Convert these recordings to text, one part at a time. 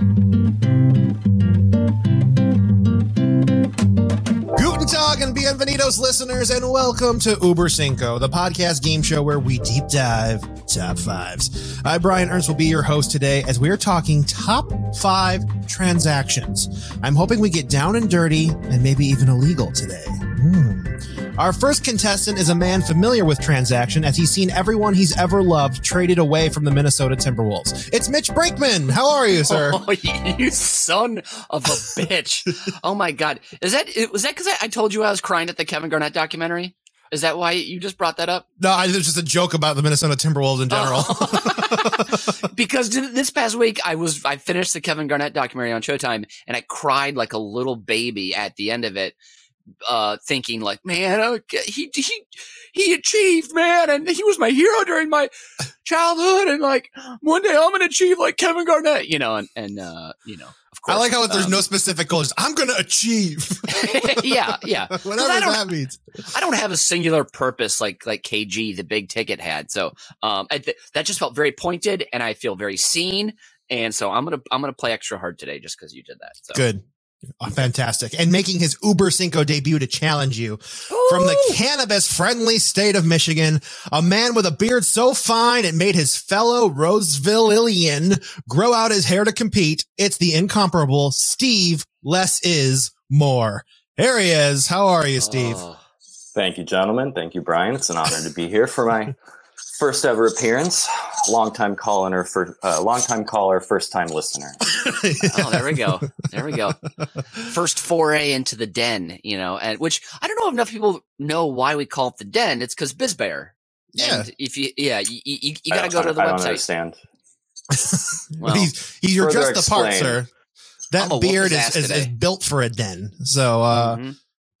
Guten Tag and bienvenidos, listeners, and welcome to Uber Cinco, the podcast game show where we deep dive top fives. I, Brian Ernst, will be your host today as we are talking top five transactions. I'm hoping we get down and dirty and maybe even illegal today. Hmm. Our first contestant is a man familiar with transaction as he's seen everyone he's ever loved traded away from the Minnesota Timberwolves. It's Mitch Brinkman. How are you, sir? Oh, you son of a bitch! oh my god, is that was that because I, I told you I was crying at the Kevin Garnett documentary? Is that why you just brought that up? No, it was just a joke about the Minnesota Timberwolves in oh. general. Oh. because this past week I was I finished the Kevin Garnett documentary on Showtime and I cried like a little baby at the end of it uh, thinking like, man, uh, he he he achieved, man, and he was my hero during my childhood, and like one day I'm gonna achieve like Kevin Garnett, you know, and and uh, you know, of course. I like how um, there's no specific goals. I'm gonna achieve. yeah, yeah. Whatever that means. I don't have a singular purpose like like KG, the big ticket had. So um, th- that just felt very pointed, and I feel very seen. And so I'm gonna I'm gonna play extra hard today just because you did that. So. Good. Oh, fantastic. And making his Uber Cinco debut to challenge you Ooh. from the cannabis friendly state of Michigan, a man with a beard so fine it made his fellow Rosevilleian grow out his hair to compete. It's the incomparable Steve Less Is More. Here he is. How are you, Steve? Oh. Thank you, gentlemen. Thank you, Brian. It's an honor to be here for my first ever appearance. Long time caller, for uh, long time caller, first time listener. oh, there we go. There we go. First foray into the den, you know, and which I don't know if enough people know why we call it the den. It's because Bizbear. Yeah. And if you, yeah, you, you, you got to go to the I website. Don't understand. well, he's, he's you're just the part, sir. That beard is, is, is, built for a den. So, uh, mm-hmm.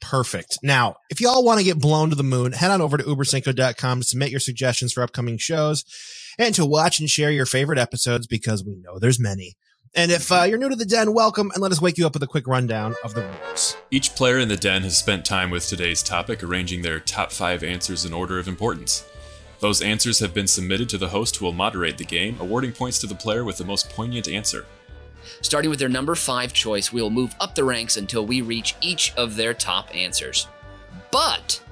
Perfect. Now, if y'all want to get blown to the moon, head on over to ubercinco.com to submit your suggestions for upcoming shows and to watch and share your favorite episodes because we know there's many. And if uh, you're new to the den, welcome and let us wake you up with a quick rundown of the rules. Each player in the den has spent time with today's topic arranging their top five answers in order of importance. Those answers have been submitted to the host who will moderate the game, awarding points to the player with the most poignant answer. Starting with their number five choice, we will move up the ranks until we reach each of their top answers. But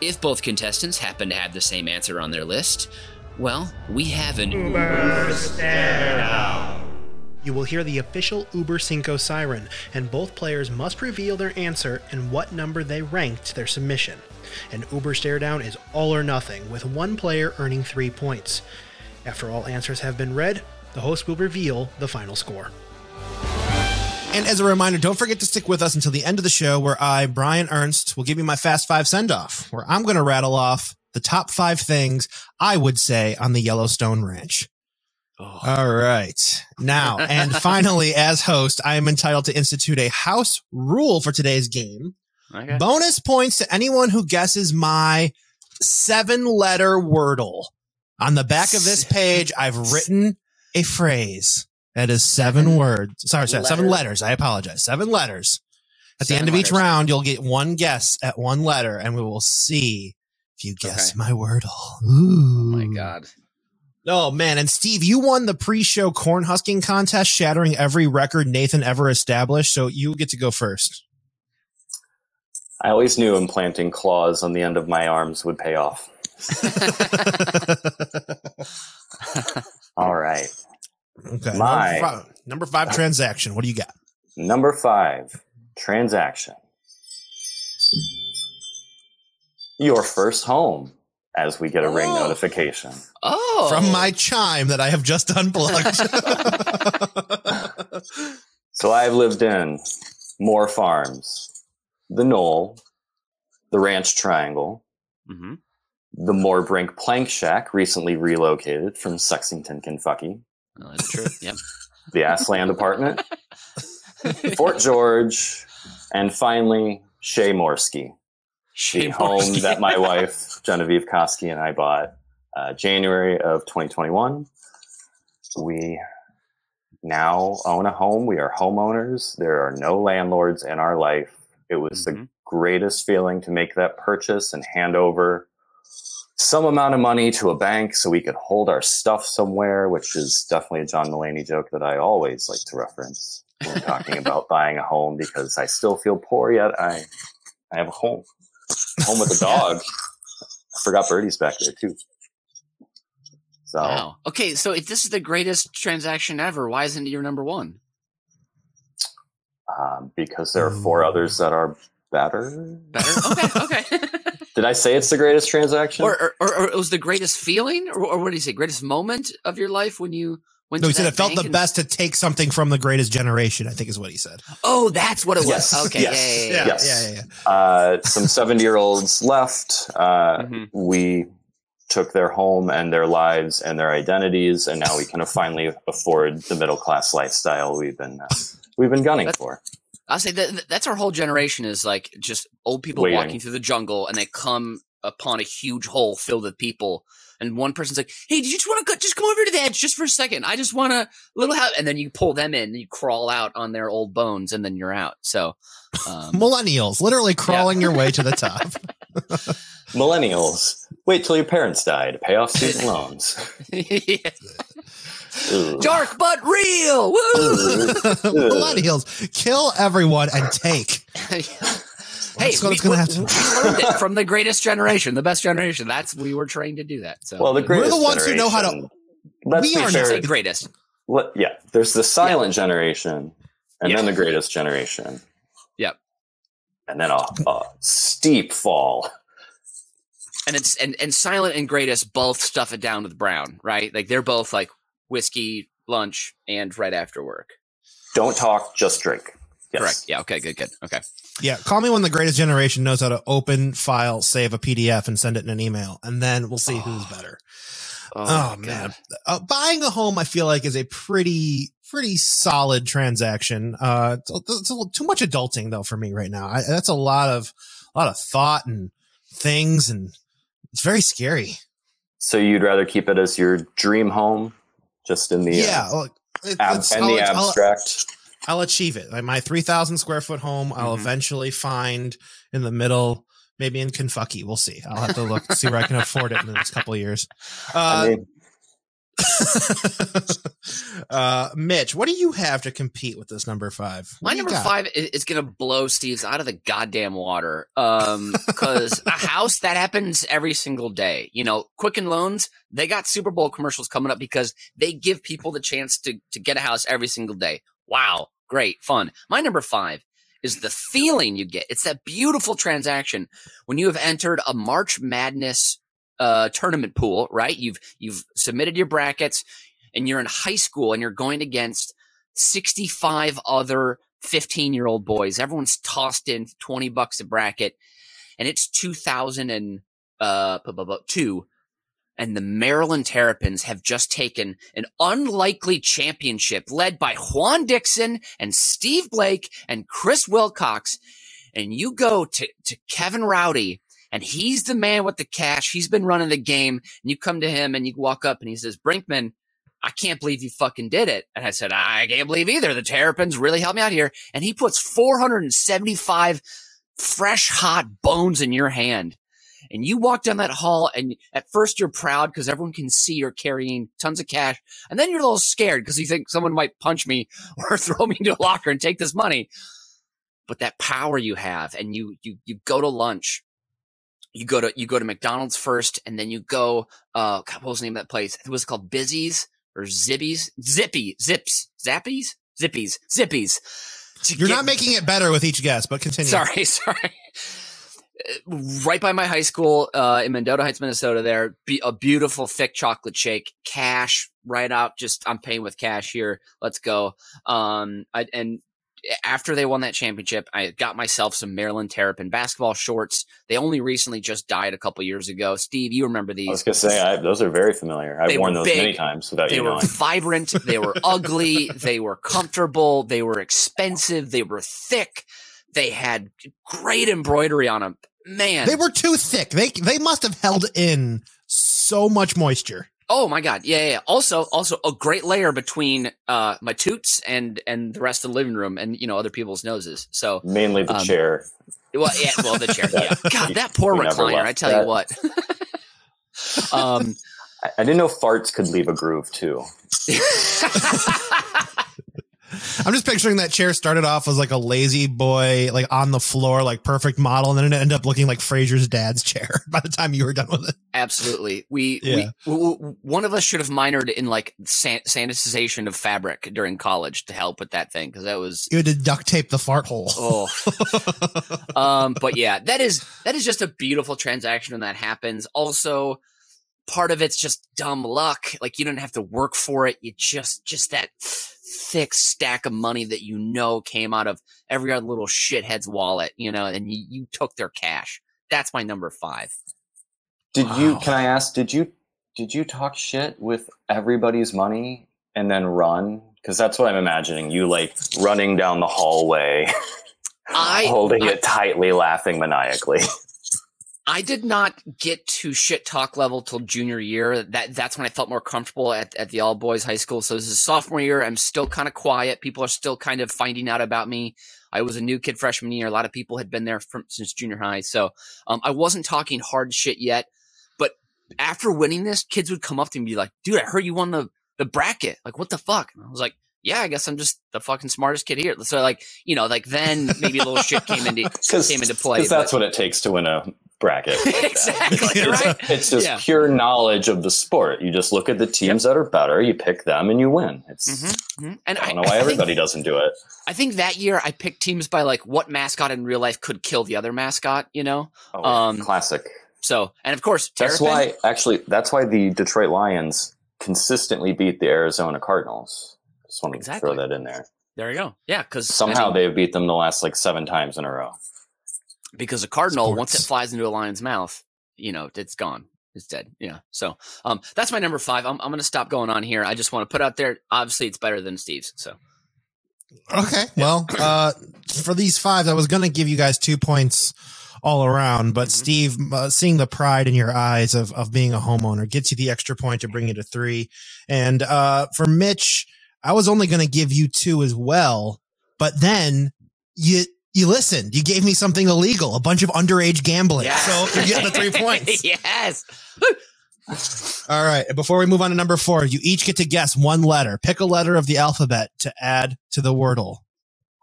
if both contestants happen to have the same answer on their list, well, we have an Uber Stare Down. You will hear the official Uber Cinco siren, and both players must reveal their answer and what number they ranked their submission. An Uber stare down is all or nothing, with one player earning three points. After all answers have been read, the host will reveal the final score. And as a reminder, don't forget to stick with us until the end of the show where I, Brian Ernst, will give you my fast five send off, where I'm going to rattle off the top five things I would say on the Yellowstone Ranch. Oh. All right. Now, and finally, as host, I am entitled to institute a house rule for today's game. Okay. Bonus points to anyone who guesses my seven letter wordle. On the back of this page, I've written a phrase that is seven words. Sorry, sorry seven letters. I apologize. Seven letters. At seven the end of each round, you'll get one guess at one letter, and we will see if you guess okay. my wordle. Ooh. Oh my god. Oh man, and Steve, you won the pre-show corn husking contest, shattering every record Nathan ever established. So you get to go first. I always knew implanting claws on the end of my arms would pay off. All right. Okay. My number five, number five transaction. What do you got? Number five transaction. Your first home as we get a oh. ring notification. Oh. From my chime that I have just unplugged. so I've lived in Moore Farms, the Knoll, the Ranch Triangle, mm-hmm the Moorbrink Plank Shack recently relocated from Sexington, Kentucky. Oh, that's true. Yep. the Assland Apartment, Fort George, and finally Shea Morsky, the home that my wife Genevieve Koski and I bought uh, January of 2021. We now own a home. We are homeowners. There are no landlords in our life. It was mm-hmm. the greatest feeling to make that purchase and hand over some amount of money to a bank so we could hold our stuff somewhere, which is definitely a John Mulaney joke that I always like to reference when we're talking about buying a home because I still feel poor yet I I have a home. Home with a dog. I forgot Birdie's back there too. So Wow. Okay, so if this is the greatest transaction ever, why isn't it your number one? um, because there are four others that are better. Better. Okay. Okay. Did I say it's the greatest transaction? or, or, or, or it was the greatest feeling, or, or what do you say? Greatest moment of your life when you went. No, to he said it felt the and- best to take something from the greatest generation. I think is what he said. Oh, that's what it was. Yes, Okay. yes, Yeah. Yeah. Yeah. Yes. yeah, yeah, yeah. uh, some 70 year olds left. Uh, Mhm. We took their home and their lives and their identities, and now we can finally afford the middle class lifestyle we've been uh, we've been gunning That's- for. I'll say that that's our whole generation is like just old people Waiting. walking through the jungle and they come upon a huge hole filled with people. And one person's like, "Hey, did you just want to just come over to the edge just for a second? I just want a little help." And then you pull them in, and you crawl out on their old bones, and then you're out. So, um, Millennials, literally crawling your way to the top. Millennials, wait till your parents die to pay off student loans. Ooh. Mm. dark but real. Woo! Mm. Millennials, kill everyone and take. hey, That's what we, it's gonna we- have to- we learned it from the greatest generation, the best generation. That's we were trained to do that. So, Well, the We're greatest the ones who know how to- generation- Let's we be are fair. not say greatest. Let- yeah, there's the silent generation, and Yeah. then the greatest generation. Yep. And then a, a steep fall. and it's and and silent and greatest both stuff it down with brown right like they're both like whiskey lunch and right after work Don't talk, just drink. Yes. correct yeah okay good good okay Yeah, call me when the greatest generation knows how to open, file, save a PDF, and send it in an email, and then we'll see who's better. Oh, my man, uh, buying a home, I feel like, is a pretty pretty solid transaction. Uh, it's, a- it's a little too much adulting though for me right now. I, that's a lot of a lot of thought and things, and it's very scary. So you'd rather keep it as your dream home, just in the uh, yeah, well, it, ab- it's- and I'll- the I'll- abstract. I'll achieve it. Like my 3,000 square foot home, I'll Mhm. eventually find in the middle, maybe in Kentucky. We'll see. I'll have to look, see where I can afford it in the next couple of years. I Uh, mean, uh, Mitch, what do you have to compete with this number five? What my number got? five is, is gonna blow steve's out of the goddamn water um because a house that happens every single day you know quicken loans they got super bowl commercials coming up because they give people the chance to to get a house every single day wow great fun my number five is the feeling you get. It's that beautiful transaction when you have entered a March Madness uh, tournament pool, right? You've you've submitted your brackets, and you're in high school, and you're going against 65 other 15 year old boys. Everyone's tossed in 20 bucks a bracket, and it's 2002. Uh, and the Maryland Terrapins have just taken an unlikely championship led by Juan Dixon and Steve Blake and Chris Wilcox. And you go to, to Kevin Rowdy, and he's the man with the cash. He's been running the game. And you come to him and you walk up and he says, Brinkman, I can't believe you fucking did it. And I said, I can't believe either. The Terrapins really helped me out here. And he puts 475 fresh, hot bones in your hand and you walk down that hall and at first you're proud because everyone can see you're carrying tons of cash and then you're a little scared because you think someone might punch me or throw me into a locker and take this money but that power you have and you you you go to lunch you go to you go to mcdonald's first and then you go uh God, what was the name of that place it was called busy's or zibbies zippy zips zappies zippies zippies You're get- not making it better with each guess, but continue. Sorry, sorry. Uh, Right by my high school uh, in Mendota Heights, Minnesota. There, be a beautiful thick chocolate shake, cash right out. Just I'm paying with cash here. Let's go. Um, I, and after they won that championship, I got myself some Maryland Terrapin basketball shorts. They only recently just died a couple years ago. Steve, you remember these? I was gonna say I, those are very familiar. I've They worn those big. many times without you. knowing. They you were vibrant. They were ugly. They were comfortable. They were expensive. They were thick. They had great embroidery on them. Man, They were too thick. They they must have held in so much moisture. Oh my god, yeah, yeah. Also, also a great layer between uh my toots and and the rest of the living room, and you know other people's noses. So, Mainly the Um, chair. well, yeah, well, the chair. Yeah, God, that poor We recliner. I tell that. you what. Um, I didn't know farts could leave a groove too. I'm just picturing that chair started off as like a lazy boy, like on the floor, like perfect model, and then it ended up looking like Frasier's dad's chair by the time you were done with it. Absolutely. We, Yeah. we w- w- one of us should have minored in like san- sanitization of fabric during college to help with that thing because that was You had to duct tape the fart hole. oh. um, but yeah, that is that is just a beautiful transaction when that happens. Also, part of it's just dumb luck. Like you don't have to work for it. You just just that thick stack of money that you know came out of every other little shithead's wallet, you know, and you, you took their cash. That's my number five. Did you? Can I ask? Did you? Did you talk shit with everybody's money and then run? Because that's what I'm imagining. You like running down the hallway, I holding I- it tightly, laughing maniacally. I did not get to shit talk level till junior year. That that's when I felt more comfortable at, at the all boys high school. So this is sophomore year. I'm still kind of quiet. People are still kind of finding out about me. I was a new kid freshman year. A lot of people had been there from since junior high. So um, I wasn't talking hard shit yet. But after winning this, kids would come up to me and be like, "Dude, I heard you won the the bracket. Like, what the fuck?" And I was like. Yeah, I guess I'm just the fucking smartest kid here. So, like, you know, like then maybe a little shit came into came into play. Because that's but- what it takes to win a bracket. like exactly It's- right. It's just Yeah. pure knowledge of the sport. You just look at the teams that are better, you pick them, and you win. It's Mhm, mhm. And I I, don't know I why think- everybody doesn't do it. I think that year I picked teams by like what mascot in real life could kill the other mascot, you know? Oh. Um, Classic. So, and of course, That's Terrapin. why, actually, that's why the Detroit Lions consistently beat the Arizona Cardinals. Just want to throw that in there. There you go. Yeah, because Somehow they've beat them the last like seven times in a row. Because a cardinal once it flies into a lion's mouth, you know, it's gone. It's dead. Yeah. So, um, that's my number five. I'm, I'm going to stop going on here. I just want to put out there. Obviously, it's better than Steve's. So, Okay. Well, uh, for these five, I was going to give you guys two points all around, but Mhm. Steve, uh, seeing the pride in your eyes of, of being a homeowner gets you the extra point to bring you to three. And, uh, for Mitch, I was only going to give you two as well, but then you, you listened. You gave me something illegal, a bunch of underage gambling. Yeah. So you get the three points. yes. All right. Before we move on to number four, you each get to guess one letter. Pick a letter of the alphabet to add to the wordle.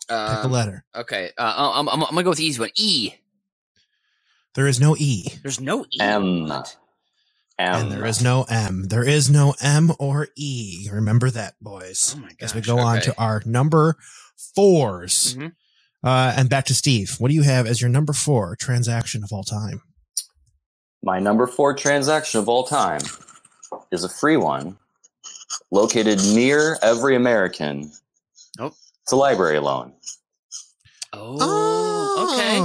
Pick a Uh, letter. okay. Uh, I'm, I'm, I'm going to go with the easy one. E. There is no E. There's no E. M. What? M. And there is no M. There is no M or E. Remember that, boys. Oh my As we gosh, go on to our number 4s Mhm. Uh, and back to Steve. What do you have as your number four transaction of all time? My number four transaction of all time is a free one located near every American. Oh. It's a library loan. Oh, Oh. okay.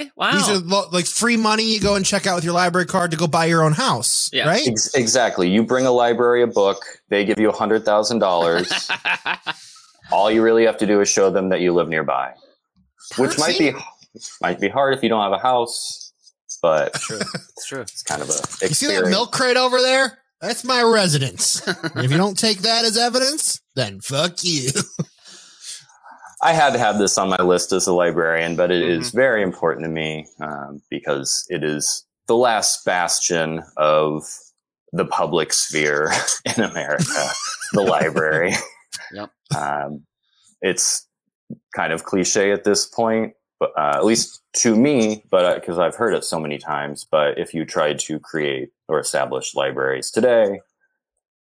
Okay. Wow. These are lo- like free money you go and check out with your library card to go buy your own house, Yeah. right? Ex- exactly. You bring a library a book, they give you $100,000. all you really have to do is show them that you live nearby, which might be might be hard if you don't have a house, but true. It's true. it's kind of a You see that milk crate over there? That's my residence. And if you don't take that as evidence, then fuck you. I had to have this on my list as a librarian, but it is Mm-hmm. very important to me um, because it is the last bastion of the public sphere in America, the library. Yep. Um, it's kind of cliche at this point, but uh, at least to me, but because I've heard it so many times. But if you tried to create or establish libraries today,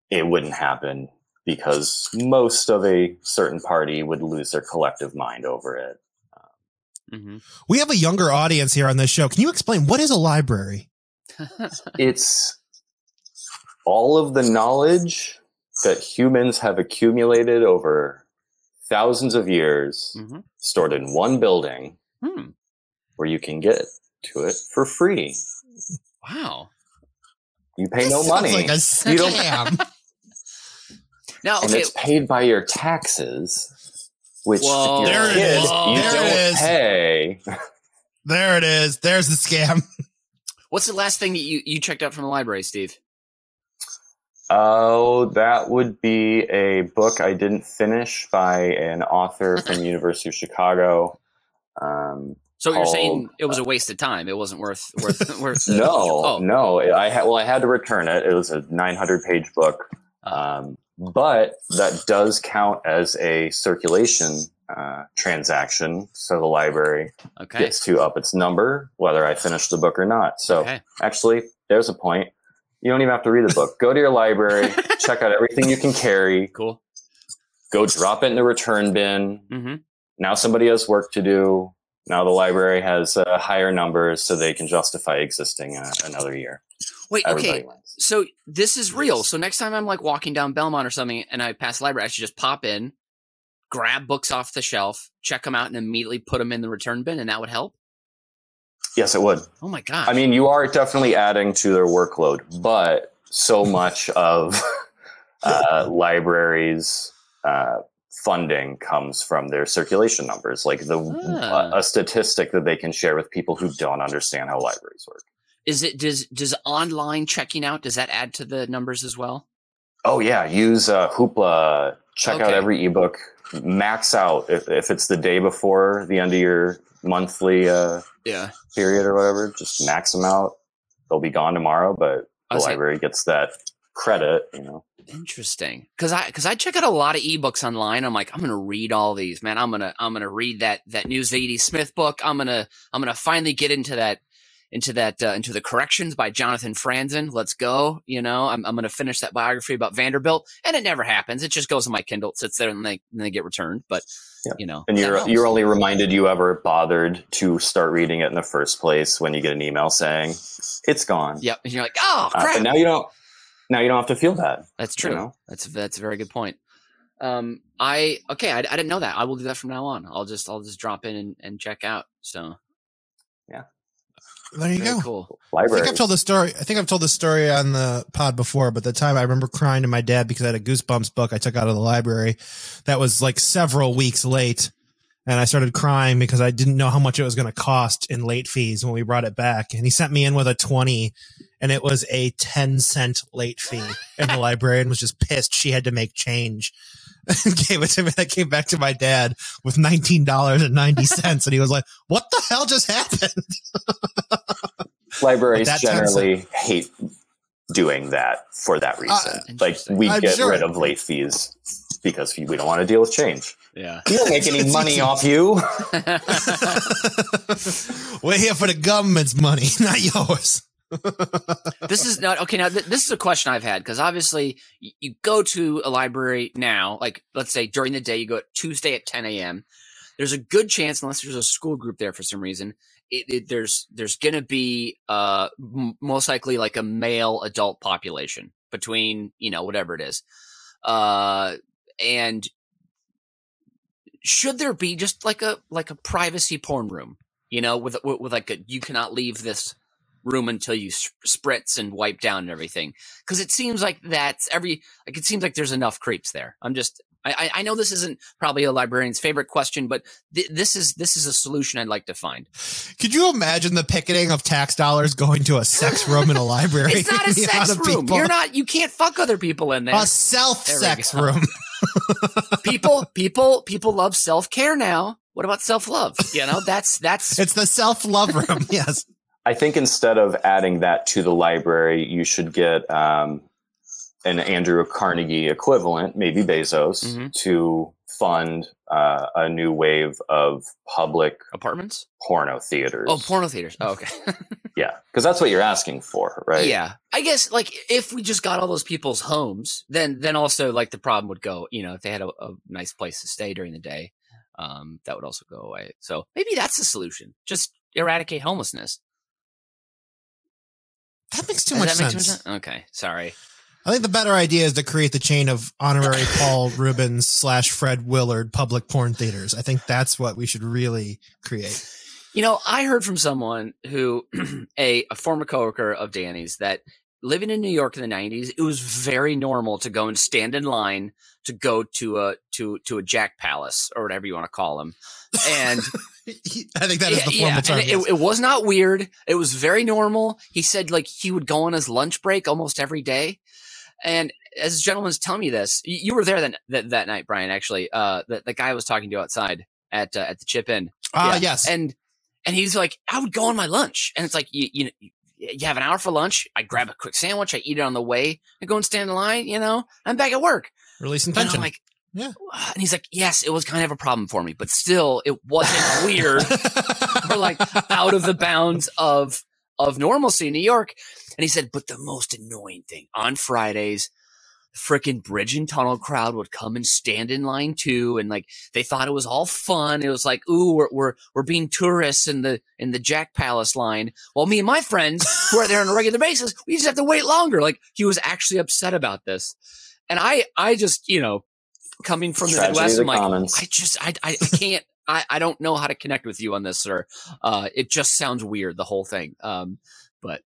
it wouldn't happen because most of a certain party would lose their collective mind over it. hmm We have a younger audience here on this show. Can you explain what is a library? It's all of the knowledge that humans have accumulated over thousands of years hmm stored in one building Hmm. where you can get to it for free. Wow. You pay This no money. like a You don't- scam. Now, and it's paid by your taxes, which Whoa. There it kid, is. you There it is. pay. there it is. There's the scam. What's the last thing that you, you checked out from the library, Steve? Oh, that would be a book I didn't finish by an author from the University of Chicago. Um, So you're saying it was a waste of time. It wasn't worth worth worth. no, oh. no. I had well, I had to return it. It was a 900 page book, Uh, um, but that does count as a circulation uh, transaction. So the library okay. gets to up its number whether I finish the book or not. So Okay. actually, there's a point. You don't even have to read the book. Go to your library, check out everything you can carry, Cool. go drop it in the return bin. hmm Now somebody has work to do. Now the library has uh, higher numbers, so they can justify existing uh, another year. Wait. Everybody Okay. wins. So this is real. So next time I'm like walking down Belmont or something and I pass the library, I should just pop in, grab books off the shelf, check them out, and immediately put them in the return bin, and that would help. Yes, it would. Oh my god! I mean, you are definitely adding to their workload, but so much of uh, libraries' uh, funding comes from their circulation numbers, like the Ah. a, a statistic that they can share with people who don't understand how libraries work. is it does does online checking out does that add to the numbers as well? Oh yeah, use uh, Hoopla. Check out every ebook. Max out if, if it's the day before the end of your monthly uh, Yeah. Period or whatever. Just max them out. They'll be gone tomorrow, but the library gets that credit. You know. Interesting, because I because I check out a lot of ebooks online. I'm like, I'm gonna read all these, man. I'm gonna I'm gonna read that that new Zadie Smith book. I'm gonna I'm gonna finally get into that into that uh, into the corrections by Jonathan Franzen. Let's go. You know, I'm I'm gonna finish that biography about Vanderbilt, and it never happens. It just goes on my Kindle, it sits there, and they and they get returned. But Yeah. you know, And you're you're only reminded you ever bothered to start reading it in the first place when you get an email saying it's gone. yep. And you're like, oh Uh, crap. but now you don't. Now you don't have to feel bad. That's you true. know? That's that's a very good point. Um, I okay, I, I didn't know that. I will do that from now on. I'll just I'll just drop in and, and check out. So There you very go. cool. I think I've told the story. I think I've told the story on the pod before, but the time I remember crying to my dad because I had a Goosebumps book I took out of the library that was like several weeks late. And I started crying because I didn't know how much it was going to cost in late fees when we brought it back. And he sent me in with a 20 and it was a 10 cent late fee. And the librarian was just pissed. She had to make change and gave it to me. I came back to my dad with $19.90. And he was like, what the hell just happened? Libraries But that generally hate doing that for that uh, reason. like we I'm get sure. rid of late fees because we don't want to deal with change. Yeah. We don't make any money off you. We're here for the government's money, not yours. This is not okay. Now, th- this is a question I've had because obviously y- you go to a library now, like let's say during the day, you go Tuesday at 10 a.m. There's a good chance, unless there's a school group there for some reason, it, it, there's there's going to be uh m- most likely like a male adult population between you know whatever it is, uh, and should there be just like a like a privacy porn room, you know, with with, with like a you cannot leave this room until you spritz and wipe down and everything because it seems like that's every like it seems like there's enough creeps there i'm just i i know this isn't probably a librarian's favorite question but th- this is this is a solution i'd like to find Could you imagine the picketing of tax dollars going to a sex room in a library? it's not a sex room people- you're not you can't fuck other people in there a self sex There room. people people people love self-care now what about self-love you know that's that's It's the self love room. Yes. I think instead of adding that to the library, you should get um, an Andrew Carnegie equivalent, maybe Bezos, Mhm. to fund uh, a new wave of public apartments porno theaters. oh porno theaters oh, okay Yeah, because that's what you're asking for, right? Yeah, I guess like if we just got all those people's homes, then then also like the problem would go. You know, if they had a, a nice place to stay during the day, um, that would also go away. So maybe that's the solution. Just eradicate homelessness. That makes too much that make sense. too much sense? Okay, sorry. I think the better idea is to create the chain of honorary Paul Reubens slash Fred Willard public porn theaters. I think that's what we should really create. You know, I heard from someone who a, a former coworker of Danny's that living in New York in the 90s, it was very normal to go and stand in line to go to a to to a Jack Palace or whatever you want to call them. And I think that is the formal and term. it, it was not weird. It was very normal. He said like he would go on his lunch break almost every day. And as this gentleman's telling me this, y- you were there that that, that night, Brian. Actually, uh, the, the guy I was talking to outside at uh, at the Chip In. Ah, Yeah. yes. And and he's like, I would go on my lunch, and it's like you you you have an hour for lunch. I grab a quick sandwich, I eat it on the way, I go and stand in line. You know, I'm back at work. Releasing And I'm tension. like, Yeah. And he's like, yes, it was kind of a problem for me, but still, it wasn't weird or like out of the bounds of of normalcy in New York. And he said, but the most annoying thing on Fridays, the frickin' bridge and tunnel crowd would come and stand in line too, and like they thought it was all fun. It was like, ooh, we're we're, we're being tourists in the in the Jack Palace line. Well, me and my friends who are there on a regular basis, we just have to wait longer. Like he was actually upset about this, and I I just you know coming from the Tragedy Midwest, I'm the like, commons. I just I I, I can't. I, I don't know how to connect with you on this, sir. Uh, it just sounds weird, the whole thing. Um, but,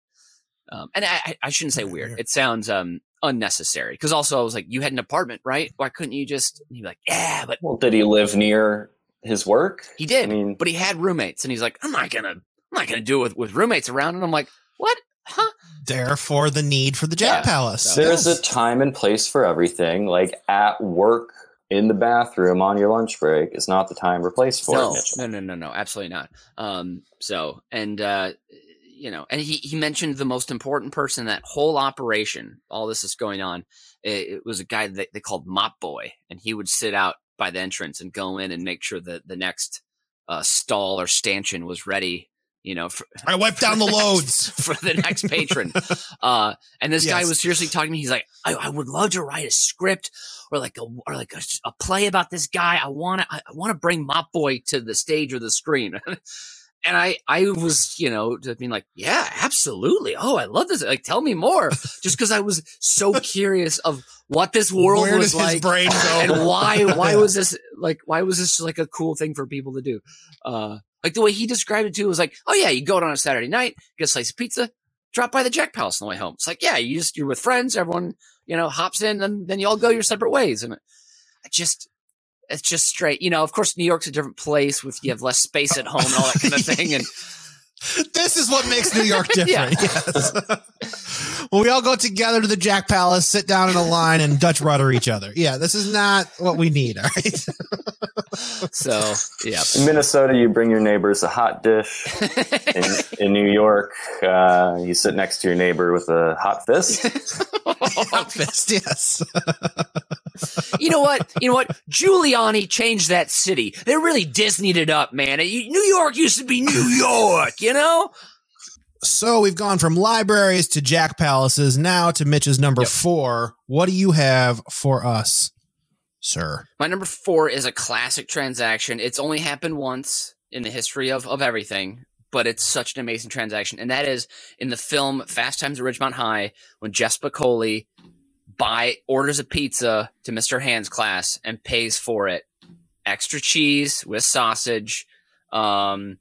um, and I, I- shouldn't say weird. It sounds, um, unnecessary. Because also I was like, you had an apartment, right? Why couldn't you just? And he'd be like, yeah, but Well, did he live near his work? he did. I mean, but he had roommates, and he's like, I'm not gonna, I'm not gonna do it with, with roommates around. And I'm like, what? Huh? Therefore, the need for the Jack Yeah. Palace. There's Yes. a time and place for everything. Like at work, in the bathroom on your lunch break is not the time or place for it, no, Mitchell. no, no, no, no, absolutely not. Um, so and uh, you know, and he he mentioned the most important person in that whole operation. All this is going on. It, it was a guy that they called Mop Boy, and he would sit out by the entrance and go in and make sure that the next uh, stall or stanchion was ready. You know, for, I wiped down the loads. for the next patron. Uh, and this guy was seriously talking to me. He's like, I, I would love to write a script or like a or like a, a play about this guy. I want to I, I want to bring Mop Boy to the stage or the screen. and I I was you know just being like, yeah, absolutely. Oh, I love this. Like, tell me more. Just because I was so curious of what this world Where was like and why why was this like why was this like a cool thing for people to do uh like the way he described it too was like oh yeah you go out on a saturday night get a slice of pizza drop by the jack palace on the way home it's like yeah you just you're with friends everyone you know hops in and then you all go your separate ways and i just it's just straight you know of course new york's a different place with you have less space at home and all that kind of thing and This is what makes New York Yeah. different. Yes. well, we all go together to the Jack Palace, sit down in a line, and Dutch rudder each other. Yeah, this is not what we need. All right. so yeah In Minnesota, you bring your neighbors a hot dish. In, in New York, uh, you sit next to your neighbor with a hot fist. Hot fist, yes. you know what? You know what? Giuliani changed that city. They really Disneyed it up, man. New York used to be New York, you know? So we've gone from libraries to Jack Palaces, now to Mitch's number Yep. four. What do you have for us, sir? My number four is a classic transaction. It's only happened once in the history of, of everything, but it's such an amazing transaction. And that is in the film Fast Times at Ridgemont High when Jeff Spicoli buy orders a pizza to Mr. Hand's class and pays for it. Extra cheese with sausage. Um,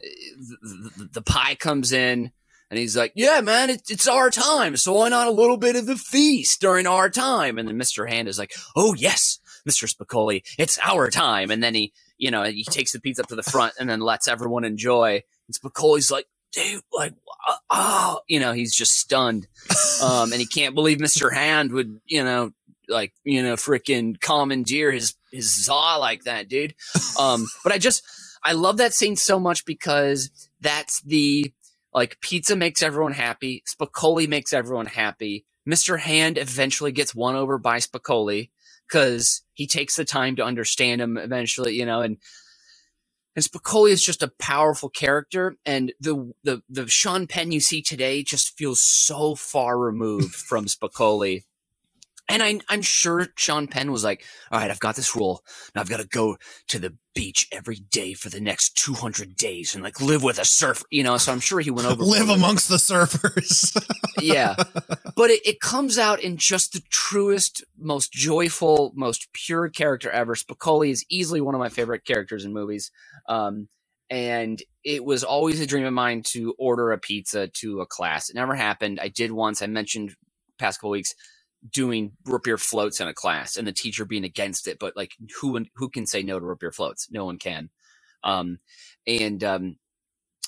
the, the, the pie comes in and he's like, yeah, man, it, it's our time. So why not a little bit of the feast during our time? And then Mr. Hand is like, oh, yes, Mr. Spicoli, it's our time. And then he, you know, he takes the pizza up to the front and then lets everyone enjoy. And Spicoli's like, dude, like, oh, you know, he's just stunned. Um, and he can't believe Mr. Hand would, you know, like, you know, freaking commandeer his, his zaw like that, dude. Um, but I just, I love that scene so much because that's the, like, pizza makes everyone happy. Spicoli makes everyone happy. Mr. Hand eventually gets won over by Spicoli because he takes the time to understand him eventually, you know, and and Spicoli is just a powerful character, and the the the Sean Penn you see today just feels so far removed from Spicoli. And I, I'm sure Sean Penn was like, "All right, I've got this rule. Now I've got to go to the beach every day for the next 200 days and like live with a surfer, you know." So I'm sure he went over Live amongst the surfers. yeah but it, it comes out in just the truest most joyful most pure character ever spicoli is easily one of my favorite characters in movies um, and it was always a dream of mine to order a pizza to a class it never happened i did once i mentioned past couple weeks doing root beer floats in a class and the teacher being against it but like who who can say no to root beer floats no one can um, and um,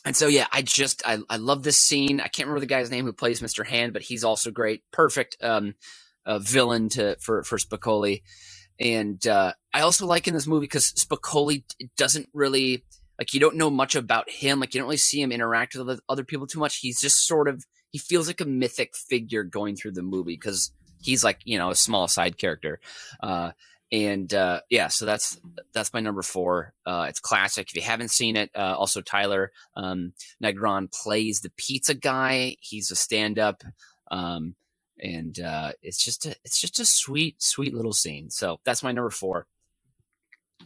and so yeah, I just I, I love this scene. I can't remember the guy's name who plays Mr. Hand, but he's also great. Perfect um uh, villain to for for Spicoli. And uh I also like in this movie because Spicoli doesn't really like you don't know much about him. Like you don't really see him interact with other people too much. He's just sort of he feels like a mythic figure going through the movie because he's like you know a small side character. Uh, and uh, yeah, so that's that's my number four. Uh, it's classic. If you haven't seen it, uh, also Taylor um, Negron plays the pizza guy. He's a stand-up, um, and uh, it's just a it's just a sweet sweet little scene. So that's my number four.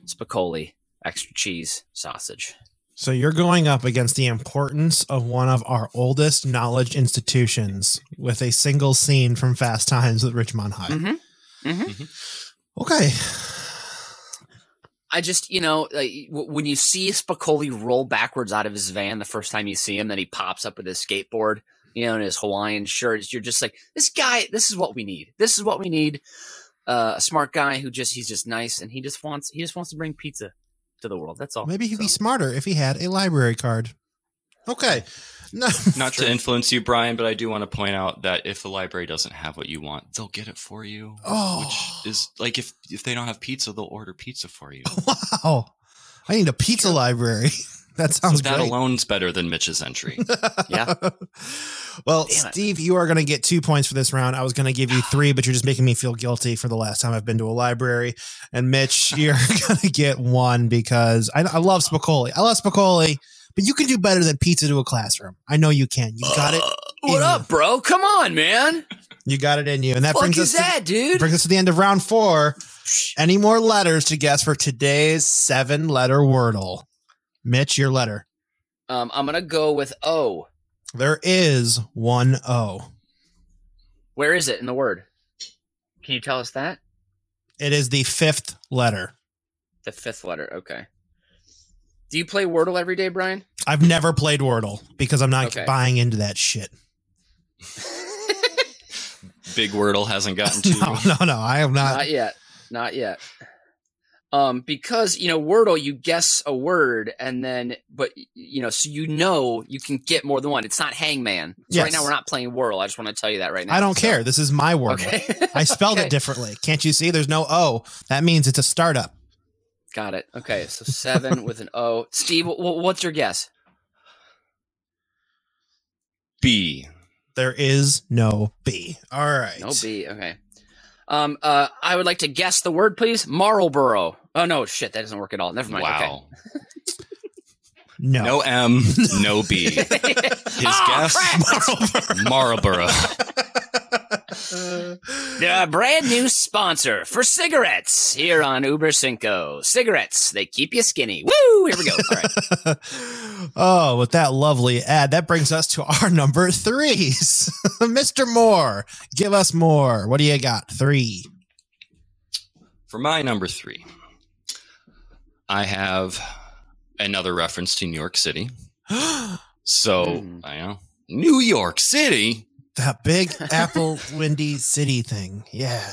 Spicoli, extra cheese, sausage. So you're going up against the importance of one of our oldest knowledge institutions with a single scene from Fast Times with Ridgemont High. Mm-hmm. Mm-hmm. Okay. I just, you know, like, when you see Spicoli roll backwards out of his van the first time you see him, then he pops up with his skateboard, you know, in his Hawaiian shirt. You're just like, this guy, this is what we need. This is what we need. Uh, a smart guy who just, he's just nice and he just wants, he just wants to bring pizza to the world. That's all. Maybe he'd So- be smarter if he had a library card. Okay. No, Not to influence you, Brian, but I do want to point out that if the library doesn't have what you want, they'll get it for you. Oh. Which is like if if they don't have pizza, they'll order pizza for you. wow. I need a pizza library. That sounds so that great. alone's better than Mitch's entry. Yeah. well, Damn it. Steve, you are going to get two points for this round. I was going to give you three, but you're just making me feel guilty for the last time I've been to a library. And Mitch, you're going to get one because I, I love Spicoli. I love Spicoli, but you can do better than pizza to a classroom. I know you can. You got it. Uh, what up, bro? Come on, man. You got it in you. And that Fuck brings is us to, dude? brings us to the end of round four. Any more letters to guess for today's seven letter wordle? Mitch, your letter. Um, I'm gonna go with O. There is one O. Where is it in the word? Can you tell us that? It is the fifth letter. The fifth letter. Okay. Do you play Wordle every day, Brian? I've never played Wordle because I'm not Okay. buying into that shit. Big Wordle hasn't gotten to you. No, no, no. I have not. Not yet. Not yet. Um, because you know Wordle, you guess a word and then, but you know, so you know you can get more than one. It's not Hangman. So right now we're not playing Wordle. I just want to tell you that right now. I don't So- care. This is my Wordle. Okay. I spelled Okay. it differently. Can't you see? There's no O. That means it's a startup. Got it. Okay, so seven with an O. Steve, wh- wh- what's your guess? B. There is no B. All right. No B. Okay. Um. Uh. I would like to guess the word, please. Marlboro. Oh no, shit, that doesn't work at all. Never mind. Wow. No. No M, no B. His oh, guess crap. Marlboro. The brand new sponsor for cigarettes here on Uber Cinco. Cigarettes, they keep you skinny. Woo! Here we go. All right. oh, with that lovely ad, that brings us to our number threes. Mr. Moore, give us more. What do you got? Three. For my number three, I have another reference to New York City. So, Hmm. I know. New York City? That big Apple Windy City thing. Yeah.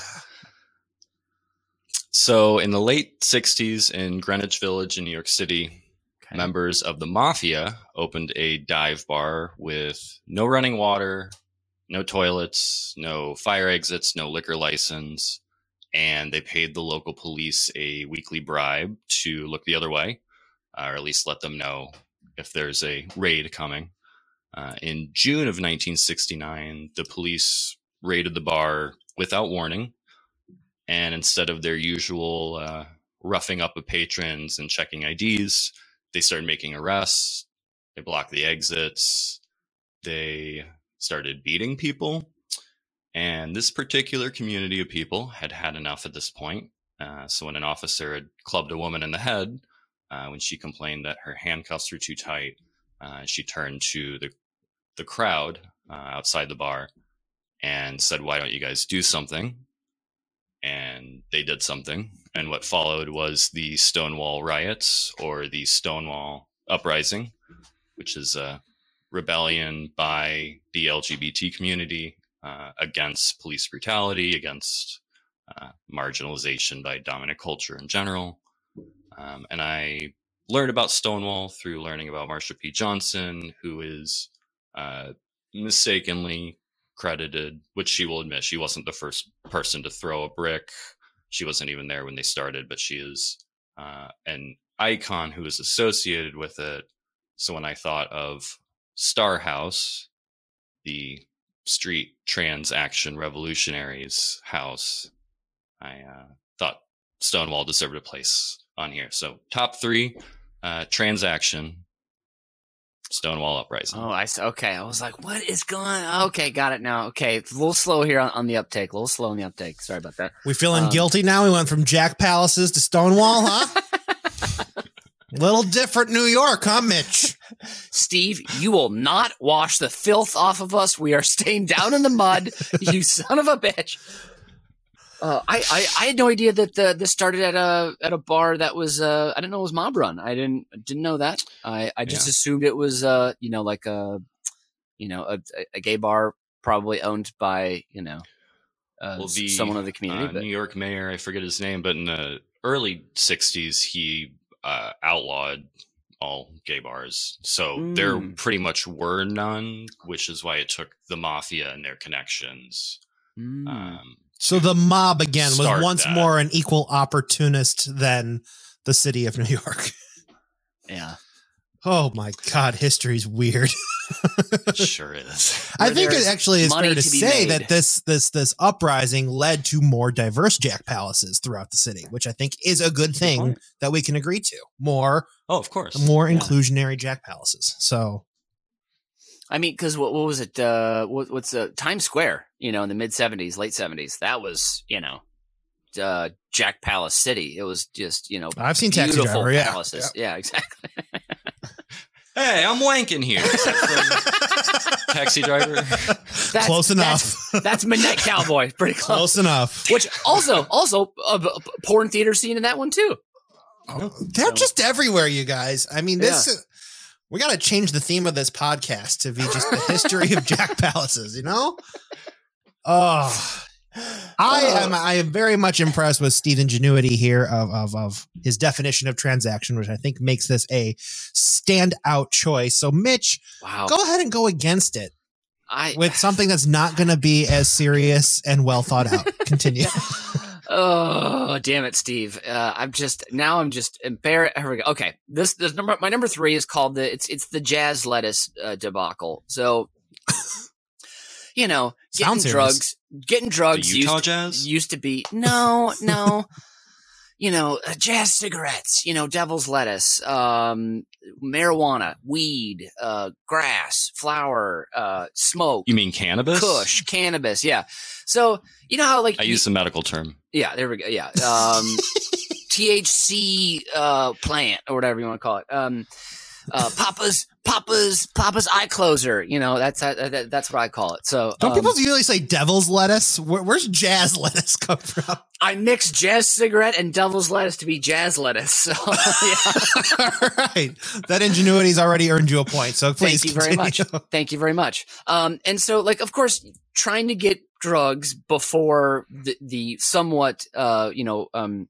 So, in the late 60s in Greenwich Village in New York City, Okay. members of the mafia opened a dive bar with no running water, no toilets, no fire exits, no liquor license, and they paid the local police a weekly bribe to look the other way, uh, or at least let them know if there's a raid coming. Uh, in June of 1969, the police raided the bar without warning, and instead of their usual uh, roughing up of patrons and checking IDs, they started making arrests. They blocked the exits. They started beating people. And this particular community of people had had enough at this point. Uh, so when an officer had clubbed a woman in the head, uh, when she complained that her handcuffs were too tight, uh, she turned to the the crowd uh, outside the bar and said, "Why don't you guys do something?" And they did something. And what followed was the Stonewall riots or the Stonewall uprising, which is a rebellion by the LGBT community uh, against police brutality, against uh, marginalization by dominant culture in general. Um, and I learned about Stonewall through learning about Marsha P. Johnson, who is uh, mistakenly credited, which she will admit she wasn't the first person to throw a brick. She wasn't even there when they started, but she is uh, an icon who is associated with it. So when I thought of Star House, the street transaction revolutionaries house, I uh, thought Stonewall deserved a place on here. So top three, uh, transaction, Stonewall Uprising. Oh, I s- okay. I was like, what is going? Okay, got it now. Okay, a little slow here on, on the uptake. A little slow on the uptake. Sorry about that. We feeling Um, guilty now? We went from Jack Palaces to Stonewall, huh? Little different New York, huh, Mitch? Steve, you will not wash the filth off of us. We are staying down in the mud. you son of a bitch. Uh, I, I I had no idea that the, this started at a at a bar that was uh, I didn't know it was mob run. I didn't didn't know that. I, I just Yeah. assumed it was uh you know like a you know a, a gay bar probably owned by you know uh, Well, the, someone of the community. uh, but New York mayor, I forget his name, but in the early 60s, he uh, outlawed all gay bars. So there Mm. pretty much were none, which is why it took the mafia and their connections. Mm. Um, So the mob again was once that. more an equal opportunist than the city of New York. yeah. Oh my God, history's weird. it sure is. I Where think it actually is fair to, to say made. that this this this uprising led to more diverse Jack Palaces throughout the city, which I think is a good thing point. that we can agree to. More Oh, of course. more Yeah. inclusionary Jack Palaces. So I mean, because what, what was it? Uh, what, what's uh, Times Square? You know, in the mid '70s, late '70s, that was you know, uh, Jack Palace City. It was just you know, I've seen Taxi beautiful Driver. Yeah, palaces. Yeah, exactly. Hey, I'm wanking here. Taxi Driver. That's, close enough. That's, that's Midnight Cowboy. Pretty close. close enough. Which also, also, a b- b- porn theater scene in that one too. They're So- just everywhere, you guys. I mean, this. We got to change the theme of this podcast to be just the history of Jack Palaces. You know. Oh, I am. I am very much impressed with Steve's ingenuity here of, of of his definition of transaction, which I think makes this a standout choice. So, Mitch, Wow. go ahead and go against it I with something that's not going to be as serious and well thought out. Continue. Oh damn it, Steve! Uh, I'm just now. I'm just embarrassed. Here we go. Okay, this this number. My number three is called the. It's it's the jazz lettuce uh, debacle. So, you know, getting Sounds serious. drugs, getting The drugs Utah used, Jazz? used to be no, no. you know, uh, jazz cigarettes. You know, devil's lettuce, um, marijuana, weed, uh, grass, flower, uh, smoke, You mean cannabis? Kush, cannabis. Yeah. So you know how like I use the medical term. yeah, there we go. Yeah. Um, THC uh, plant or whatever you want to call it. Um, uh, Papa's Papa's Papa's eye closer. You know, that's that, that- that's what I call it. So Don't um, people usually say devil's lettuce? Where, where's jazz lettuce come from? I mix jazz cigarette and devil's lettuce to be jazz lettuce. So yeah. All right. That ingenuity's already earned you a point. So please Thank you very much. Thank you very much. Um, and so, like, of course, trying to get drugs before the, the somewhat, uh, you know, um,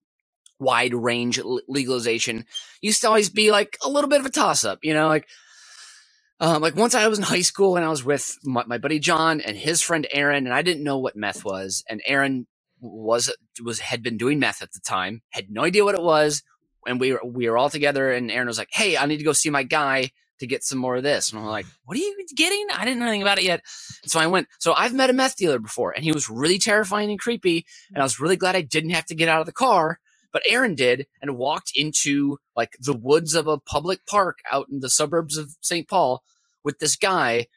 wide range legalization used to always be like a little bit of a toss up, you know, like. Um, like once I was in high school and I was with my, my buddy John and his friend Aaron, and I didn't know what meth was, and Aaron was was had been doing meth at the time, had no idea what it was, and we were we were all together, and Aaron was like, "Hey, I need to go see my guy to get some more of this," and I'm like, "What are you getting? I didn't know anything about it yet." And so I went. So I've met a meth dealer before, and he was really terrifying and creepy, and I was really glad I didn't have to get out of the car. But Aaron did, and walked into like the woods of a public park out in the suburbs of St. Paul with this guy,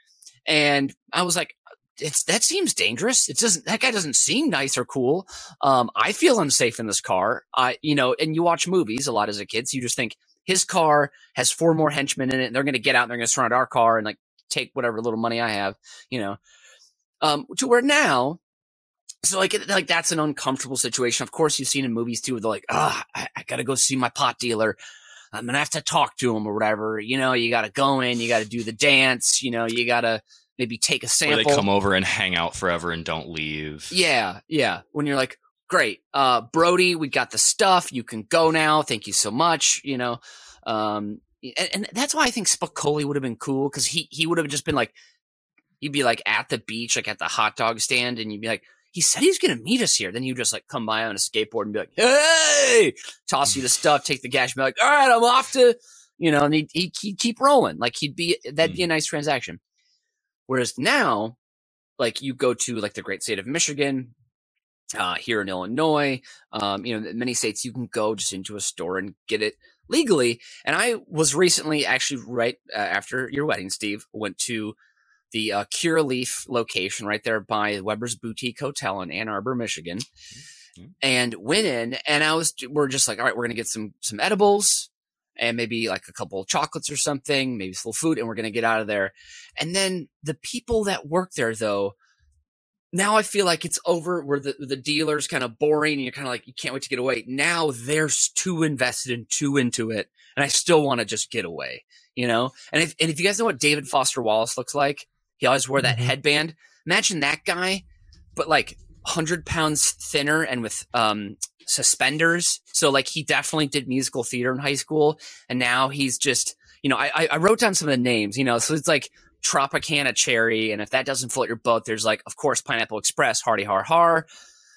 and I was like, "It's that seems dangerous. It doesn't. That guy doesn't seem nice or cool. Um, I feel unsafe in this car. I, you know, and you watch movies a lot as a kid, so you just think his car has four more henchmen in it, and they're going to get out and they're going to surround our car and like take whatever little money I have, you know. Um, to where now, so like it- like that's an uncomfortable situation. Of course, you've seen in movies too. They're like, ah, I, I got to go see my pot dealer. I'm gonna have to talk to him or whatever. You know, you got to go in, you got to do the dance. You know, you got to maybe take a Where sample. they come over and hang out forever and don't leave. Yeah, yeah. When you're like, great, uh, Brody, we got the stuff. You can go now. Thank you so much. You know, um, and, and that's why I think Spicoli would have been cool because he he would have just been like, he'd be like at the beach, like at the hot dog stand, and you'd be like, he said he's going to meet us here. Then you just like come by on a skateboard and be like, hey, toss you the stuff, take the cash, and be like, all right, I'm off to, you know, and he'd, he'd, he'd keep rolling. Like he'd be, that'd be a nice transaction. Whereas now, like you go to like the great state of Michigan, uh, here in Illinois, um, you know, many states you can go just into a store and get it legally. And I was recently actually right uh, after your wedding, Steve, went to the uh, Curaleaf location right there by Weber's Boutique Hotel in Ann Arbor, Michigan, mm-hmm. and went in. And I was, we're just like, all right, we're gonna get some some edibles and maybe like a couple of chocolates or something, maybe some food, and we're gonna get out of there. And then the people that work there, though, now I feel like it's over where the, the dealer's kind of boring and you're kind of like, you can't wait to get away. Now they're too invested and too into it. And I still want to just get away, you know? And if, and if you guys know what David Foster Wallace looks like, he always wore that mm-hmm. headband. Imagine that guy, but like 100 pounds thinner and with um, suspenders. So like he definitely did musical theater in high school. And now he's just, you know, I, I wrote down some of the names, you know, so it's like Tropicana cherry. And if that doesn't float your boat, there's like, of course, Pineapple Express, Hardy Har Har.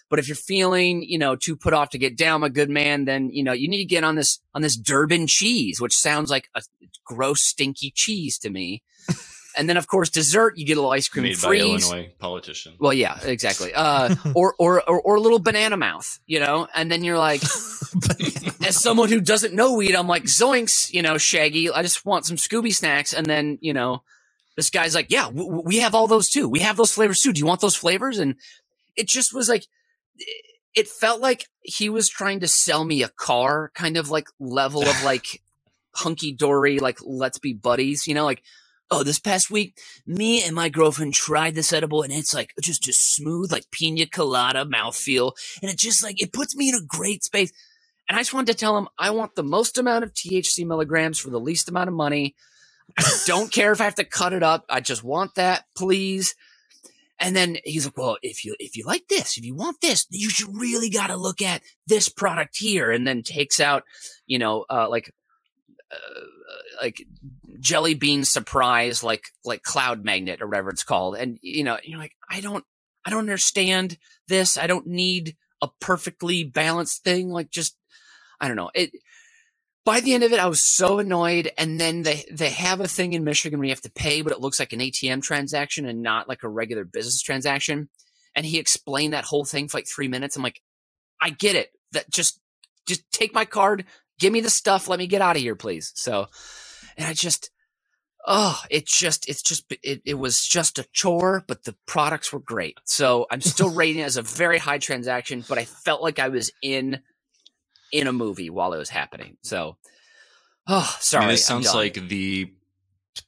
But if you're feeling, you know, too put off to get down, my good man, then you know you need to get on this on this Durban cheese, which sounds like a gross, stinky cheese to me. And then, of course, dessert, you get a little ice cream Made freeze. by Illinois politician. Well, yeah, exactly. Uh, or, or, or, or a little banana mouth, you know? And then you're like, as someone who doesn't know weed, I'm like, zoinks, you know, Shaggy, I just want some Scooby snacks. And then, you know, this guy's like, yeah, w- we have all those too. We have those flavors too. Do you want those flavors? And it just was like, it felt like he was trying to sell me a car kind of like level of like hunky dory, like let's be buddies, you know, like, oh, this past week, me and my girlfriend tried this edible and it's like just a smooth, like pina colada mouthfeel. And it just like, it puts me in a great space. And I just wanted to tell him, I want the most amount of THC milligrams for the least amount of money. I don't care if I have to cut it up. I just want that, please. And then he's like, well, if you, if you like this, if you want this, you should really got to look at this product here. And then takes out, you know, uh, like, Uh, like jelly bean surprise, like like cloud magnet or whatever it's called. And you know, you're like, I don't, I don't understand this. I don't need a perfectly balanced thing. Like just, I don't know. It. By the end of it, I was so annoyed. And then they they have a thing in Michigan where you have to pay, but it looks like an ATM transaction and not like a regular business transaction. And he explained that whole thing for like three minutes. I'm like, I get it. That just just take my card, give me the stuff, let me get out of here, please. So and I just, oh, it just, it's just, it, it was just a chore, but the products were great. So I'm still rating it as a very high transaction, but I felt like I was in, in a movie while it was happening. So, oh, sorry. I mean, this sounds like the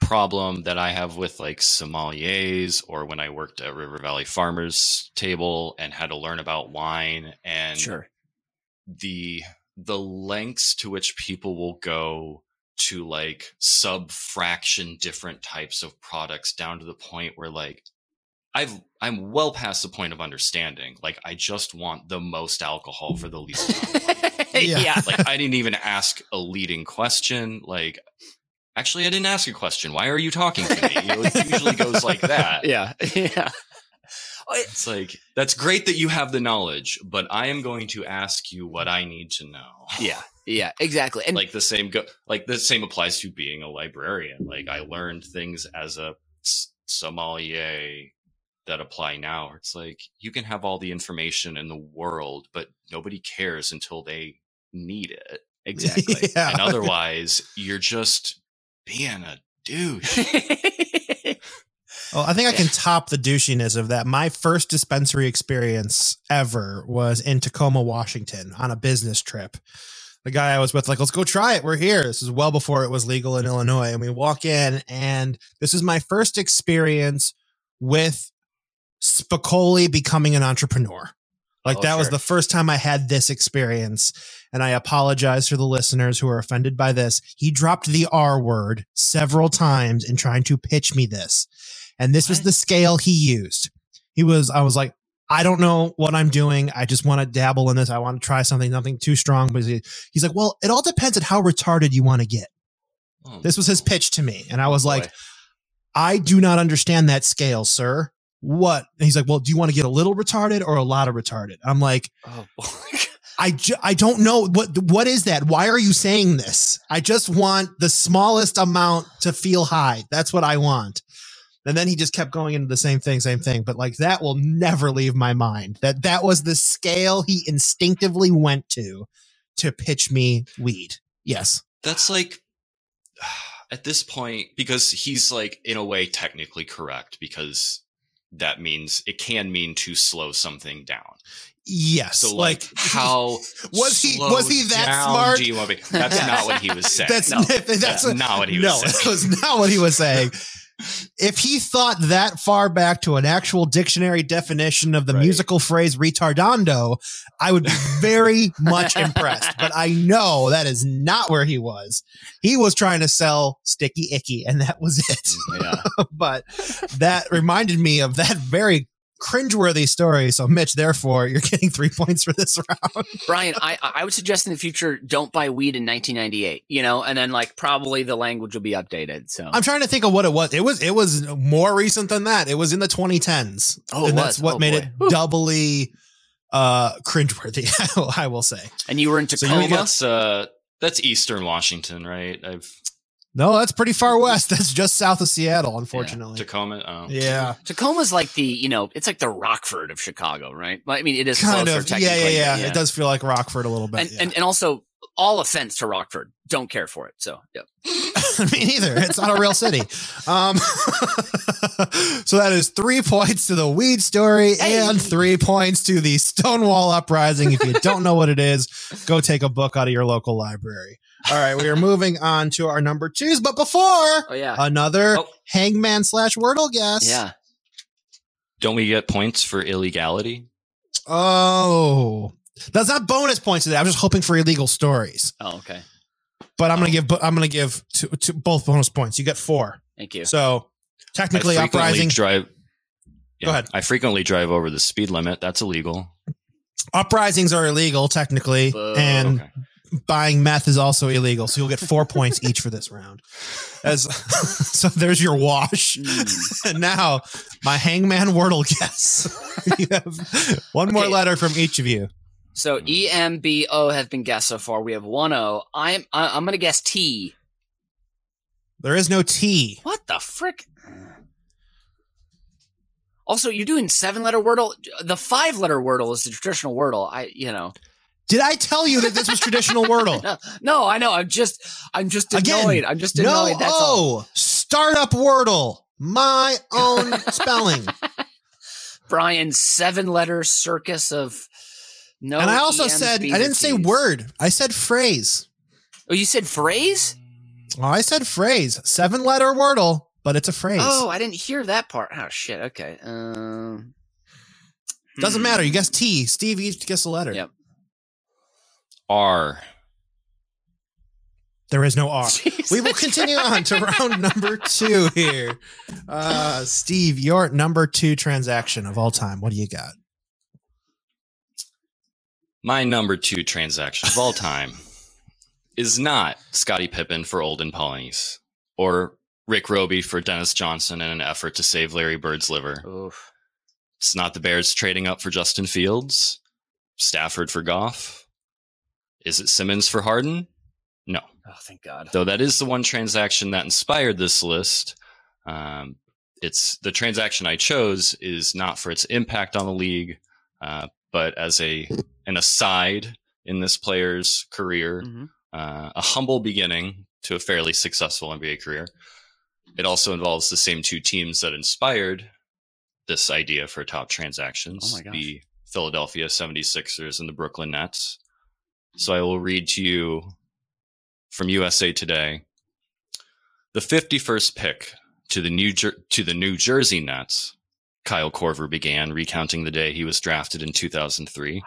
problem that I have with like sommeliers or when I worked at River Valley Farmers table and had to learn about wine and sure. the the lengths to which people will go to like sub fraction different types of products down to the point where like I've I'm well past the point of understanding. Like I just want the most alcohol for the least amount yeah. yeah. Like I didn't even ask a leading question. Like actually I didn't ask a question. Why are you talking to me? You know, it usually goes like that. Yeah. Yeah. It's like that's great that you have the knowledge, but I am going to ask you what I need to know. Yeah. Yeah, exactly. And like the same go like the same applies to being a librarian. Like I learned things as a sommelier that apply now. It's like you can have all the information in the world, but nobody cares until they need it. Exactly. Yeah. And otherwise, you're just being a douche. Well, I think I can top the douchiness of that. My first dispensary experience ever was in Tacoma, Washington on a business trip the guy I was with, like, let's go try it. We're here. This is well before it was legal in Illinois. And we walk in, and this is my first experience with Spicoli becoming an entrepreneur. Like, oh, that sure. was the first time I had this experience. And I apologize for the listeners who are offended by this. He dropped the R word several times in trying to pitch me this. And this what? was the scale he used. He was, I was like, I don't know what I'm doing. I just want to dabble in this. I want to try something, nothing too strong. But he, he's like, well, it all depends on how retarded you want to get. Oh, this was his pitch to me. And I was oh, like, I do not understand that scale, sir. what? And he's like, well, do you want to get a little retarded or a lot of retarded? I'm like, Oh. I, ju- I don't know what what is that? Why are you saying this? I just want the smallest amount to feel high. That's what I want. And then he just kept going into the same thing, same thing. But like that will never leave my mind. That that was the scale he instinctively went to to pitch me weed. Yes. That's like at this point because he's like in a way technically correct because that means it can mean to slow something down. Yes. So like, like how was he was he that smart? do you want to? That's not what he was saying. That's No, that's, That's what- not what he was saying. no, was that was not what he was saying. If he thought that far back to an actual dictionary definition of the Right. musical phrase retardando, I would be very much impressed. But I know that is not where he was. He was trying to sell sticky icky, and that was it. Mm, yeah. but that reminded me of that very cringeworthy story. So, Mitch, therefore, you're getting three points for this round. Brian, I I would suggest in the future don't buy weed in 1998. You know, and then like probably the language will be updated. So I'm trying to think of what it was. It was it was more recent than that. It was in the 2010s. Oh, it and that's what Oh, made boy. it Whew. doubly uh cringeworthy. I will say. and you were in So you Tacoma. got- that's uh that's Eastern Washington, right? I've No, that's pretty far west. That's just south of Seattle, unfortunately. Tacoma. Oh. Yeah, Tacoma's like the you know it's like the Rockford of Chicago, right? Well, I mean, it is kind closer of. Yeah, technically. yeah, yeah, It does feel like Rockford a little bit. And, yeah. and and also all offense to Rockford, don't care for it. So yeah. Me neither. It's not a real city. Um, so that is three points to the weed story Hey. and three points to the Stonewall Uprising. If you don't know what it is, go take a book out of your local library. All right, we are moving on to our number twos, but before Oh yeah. another Oh. Hangman slash Wordle guess. yeah. Don't we get points for illegality? Oh, that's not bonus points today. I'm just hoping for illegal stories, Oh okay. but I'm gonna give. I'm gonna give to, to both bonus points. You get four. Thank you. So technically, I uprising. drive. Go ahead. I frequently drive over the speed limit. That's illegal. uprisings are illegal technically, Boo. and Okay. Buying meth is also illegal. So you'll get four points each for this round. As so, there's your wash. Mm. And now my hangman wordle guess. you have one more Okay. letter from each of you. So E M B O have been guessed so far. We have one O. I'm I'm gonna guess T. There is no T. What the frick? Also, you're doing seven letter wordle. The five letter wordle is the traditional wordle. I, you know, Did I tell you that this was traditional wordle? no, no, I know. I'm just, I'm just Again, annoyed. I'm just no, annoyed. That's all. oh, startup wordle. My own spelling. Brian, seven letter circus of no. and I also EMs, said, I didn't say word. I said phrase. Oh, you said phrase? Oh, I said phrase. Seven letter wordle, but it's a phrase. Oh, I didn't hear that part. Oh shit. Okay. Um, Doesn't hmm. matter. You guess T. Steve, you guess a letter. Yep. R. There is no R. Jesus We will continue on to round number two here. Uh, Steve, your number two transaction of all time. What do you got? My number two transaction of all time is not Scottie Pippen for Olden Polynice or Rick Robey for Dennis Johnson in an effort to save Larry Bird's liver. Oof. It's not the Bears trading up for Justin Fields, Stafford for Goff. Is it Simmons for Harden? No. Oh, thank God. Though that is the one transaction that inspired this list. Um, it's the transaction I chose is not for its impact on the league, uh, but as a an aside in this player's career, Mhm. uh, a humble beginning to a fairly successful NBA career. It also involves the same two teams that inspired this idea for top transactions Oh the Philadelphia 76ers and the Brooklyn Nets. So I will read to you from USA Today. The 51st pick to the New Jer- to the New Jersey Nets, Kyle Korver began recounting the day he was drafted in 2003.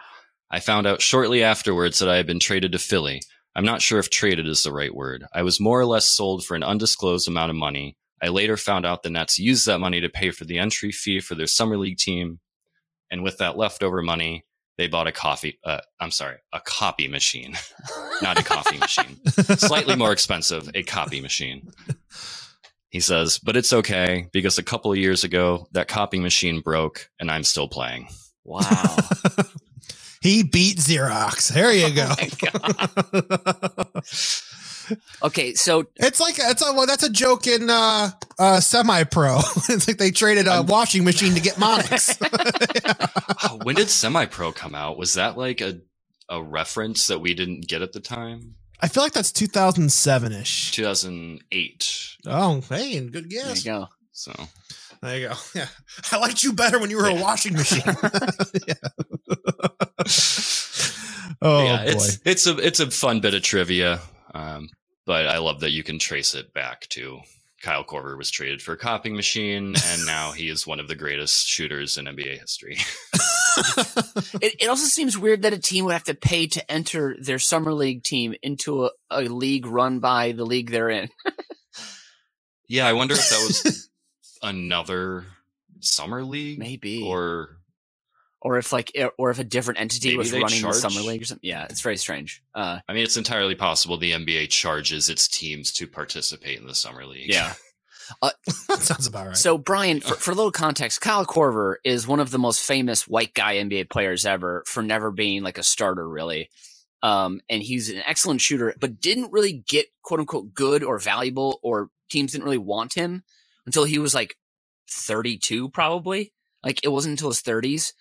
I found out shortly afterwards that I had been traded to Philly. I'm not sure if traded is the right word. I was more or less sold for an undisclosed amount of money. I later found out the Nets used that money to pay for the entry fee for their summer league team, and with that leftover money, they bought a coffee. Uh, I'm sorry, a copy machine, not a coffee machine. Slightly more expensive, a copy machine. He says, but it's okay because a couple of years ago, that copying machine broke and I'm still playing. Wow. he beat Xerox. There you go. Okay, so it's like it's a well, that's a joke in uh, uh, semi pro. it's like they traded a washing machine to get Monix. Oh, when did semi pro come out? Was that like a a reference that we didn't get at the time? I feel like that's 2007 ish. 2008. Oh, hey, and good there guess. you go. So There you go. Yeah, I liked you better when you were a washing machine. Yeah. oh yeah, boy. it's it's a it's a fun bit of trivia. Um, but I love that you can trace it back to Kyle Korver was traded for a copying machine, and now he is one of the greatest shooters in NBA history. It, it also seems weird that a team would have to pay to enter their summer league team into a, a league run by the league they're in. yeah, I wonder if that was another summer league, Maybe. or or if like or if a different entity Maybe was running charge- the summer league or something. Yeah, it's very strange. Uh, I mean, it's entirely possible the NBA charges its teams to participate in the summer league. yeah. that sounds about right. So Brian, for, for a little context, Kyle Korver is one of the most famous white guy NBA players ever for never being like a starter, really. Um, and he's an excellent shooter, but didn't really get quote unquote good or valuable, or teams didn't really want him until he was like 32, probably. Like it wasn't until his 30s.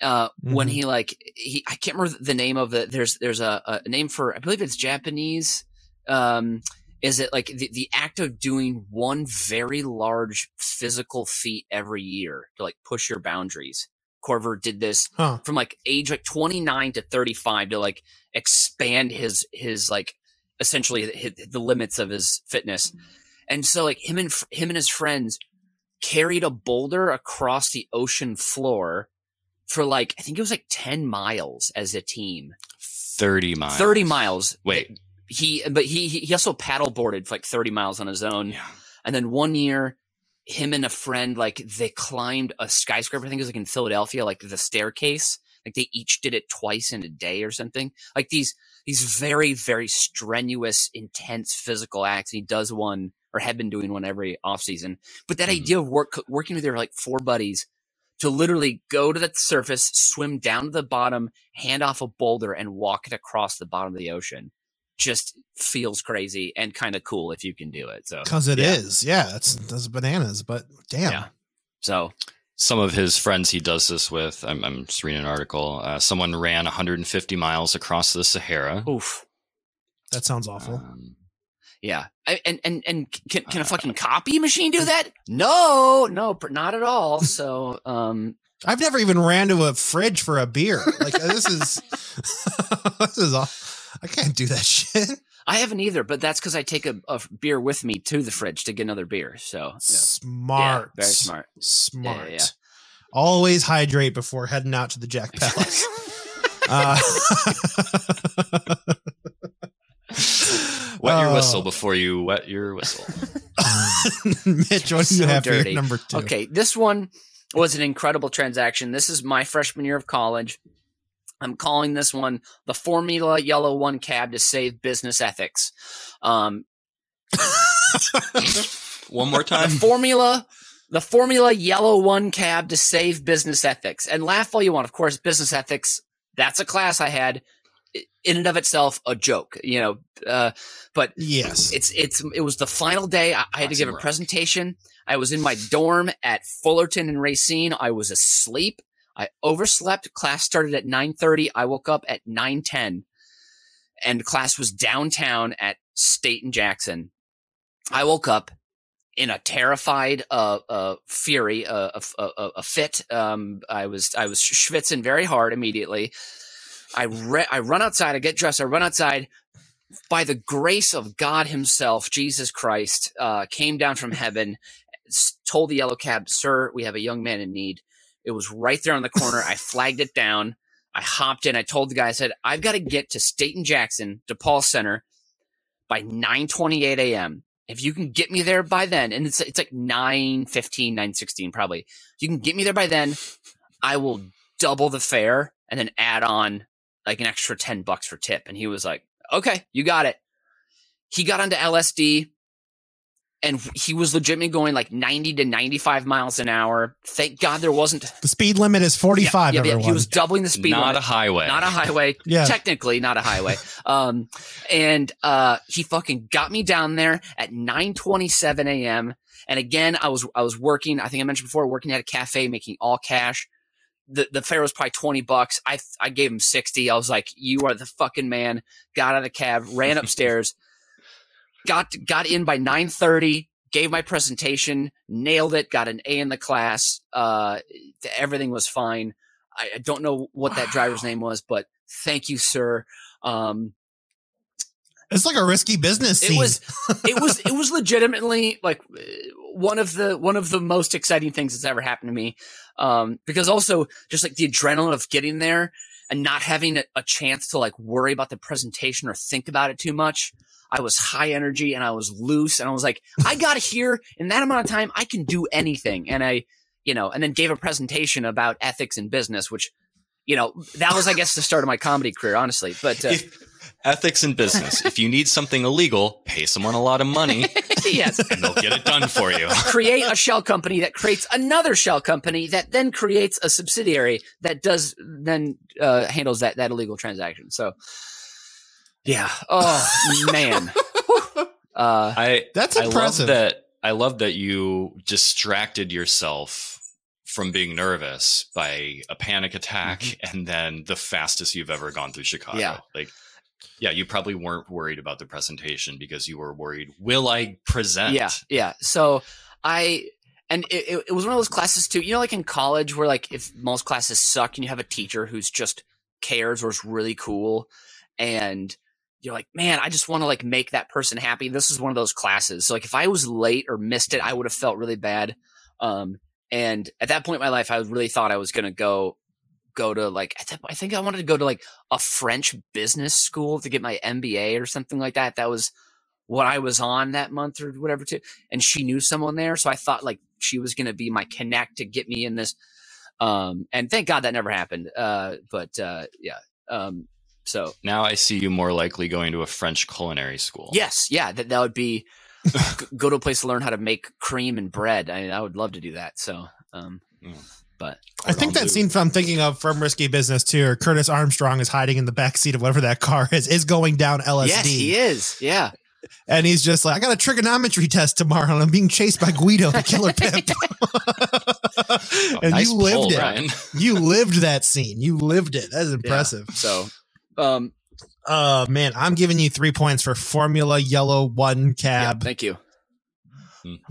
Uh, when Mhm. he like he, I can't remember the name of the. There's there's a, a name for I believe it's Japanese. Um, is it like the, the act of doing one very large physical feat every year to like push your boundaries? Korver did this huh. from like age like 29 to 35 to like expand his his like essentially his, the limits of his fitness and so like him and him and his friends carried a boulder across the ocean floor for like i think it was like 10 miles as a team thirty miles. 30 miles Wait, he but he he also paddle boarded for like 30 miles on his own yeah. and then one year, him and a friend, like they climbed a skyscraper. I think it was like in Philadelphia, like the staircase. Like they each did it twice in a day or something. Like these, these very, very strenuous, intense physical acts. He does one or had been doing one every off season. But that Mhm. idea of work, working with your like four buddies to literally go to the surface, swim down to the bottom, hand off a boulder and walk it across the bottom of the ocean just feels crazy and kind of cool if you can do it. So Because it yeah. is, yeah. It's that's bananas, but damn. Yeah. So Some of his friends he does this with. I'm, I'm just reading an article. Uh, someone ran 150 miles across the Sahara. oof. That sounds awful. Um, Yeah. I, and and and can can a Uh, fucking copy machine do that? No, no, not at all. So um I've never even ran to a fridge for a beer. Like this is this is all. I can't do that shit. I haven't either, but that's because I take a, a beer with me to the fridge to get another beer. So yeah. Smart. Yeah, very smart. Smart. yeah. Always hydrate before heading out to the Jack Palace. uh, wet your Oh. whistle before you wet your whistle. Mitch, what do you So have for dirty. your number two? Okay, this one was an incredible transaction. This is my freshman year of college. I'm calling this one the Formula Yellow One cab to save business ethics. Um, One more the time. formula the formula yellow one cab to save business ethics and laugh all you want of course business ethics that's a class i had I- in and of itself a joke you know uh, but Yes. it's it's it was the final day i, I had to give a presentation. I was in my dorm at fullerton and racine. I was asleep. I overslept. Class started at 9.30 i woke up at 9.10 and class was downtown at state and jackson. I woke up in a terrified uh, uh, fury, uh, a, a, a, a fit. Um, I was I was schwitzing very hard immediately. I re- I run outside. I get dressed. I run outside. By the grace of God Himself, Jesus Christ uh, came down from heaven, told the yellow cab, "Sir, we have a young man in need." It was right there on the corner. I flagged it down. I hopped in. I told the guy, I said, "I've got to get to State and Jackson, DePaul Center, by 9:28 a.m." if you can get me there by then, and it's it's like 9 15, 16 probably. If you can get me there by then, I will double the fare and then add on like an extra 10 bucks for tip. And he was like, okay, you got it. He got onto LSD and he was legitimately going like 90 to 95 miles an hour. Thank God there wasn't. The speed limit is 45, Yeah, yeah, everyone. he was doubling the speed Not limit. a highway. not a highway. Yeah. Technically not a highway. Um, and, uh, he fucking got me down there at 927 AM. And again, I was, I was working, I think I mentioned before, working at a cafe, making all cash. The, the fare was probably 20 bucks. I, I gave him 60. I was like, you are the fucking man. Got out of the cab, ran upstairs, got, got in by 930, gave my presentation, nailed it, got an A in the class. Uh, everything was fine. I, I don't know what that driver's name was, but thank you, sir. Um, it's like a risky business it was, it was, it was legitimately like one of the one of the most exciting things that's ever happened to me. Um, because also just like the adrenaline of getting there and not having a, a chance to like worry about the presentation or think about it too much. I was high energy and I was loose and I was like, I got here in that amount of time. I can do anything. And I, you know, and then gave a presentation about ethics and business, which, you know, that was, I guess, the start of my comedy career, honestly. But uh, If- ethics in business. if you need something illegal, pay someone a lot of money yes, and they'll get it done for you. create a shell company that creates another shell company that then creates a subsidiary that does then uh, handles that that illegal transaction. So, yeah. Oh man. Uh, I That's I love impressive. that I love that you distracted yourself from being nervous by a panic attack and then the fastest you've ever gone through Chicago. Yeah. Like yeah, you probably weren't worried about the presentation because you were worried, will I present? Yeah, yeah. So I and it, it, was one of those classes too. You know, like in college, where like if most classes suck and you have a teacher who's just cares or is really cool, and you're like, man, I just want to like make that person happy. This is one of those classes. So like if I was late or missed it, I would have felt really bad. Um, and at that point in my life, I really thought I was gonna go go to like that point, I think I wanted to go to like a French business school to get my MBA or something like that. That was what I was on that month or whatever too. And she knew someone there. So I thought like she was going to be my connect to get me in this. Um, and thank God that never happened. Uh, but, uh, yeah. Um, so Now I see you more likely going to a French culinary school. yes, yeah, that, that would be go to a place to learn how to make cream and bread. I, I would love to do that. So, um, Mm. But I think that scene I'm thinking of from Risky Business too, or Curtis Armstrong is hiding in the back seat of whatever that car is, is going down LSD. yes, he is. Yeah. And he's just like, I got a trigonometry test tomorrow and I'm being chased by Guido, the killer pimp. Oh, and nice you lived pull, it. Ryan. You lived that scene. You lived it. That's impressive. So, um, Uh man, I'm giving you three points for Formula Yellow One yeah, cab. thank you.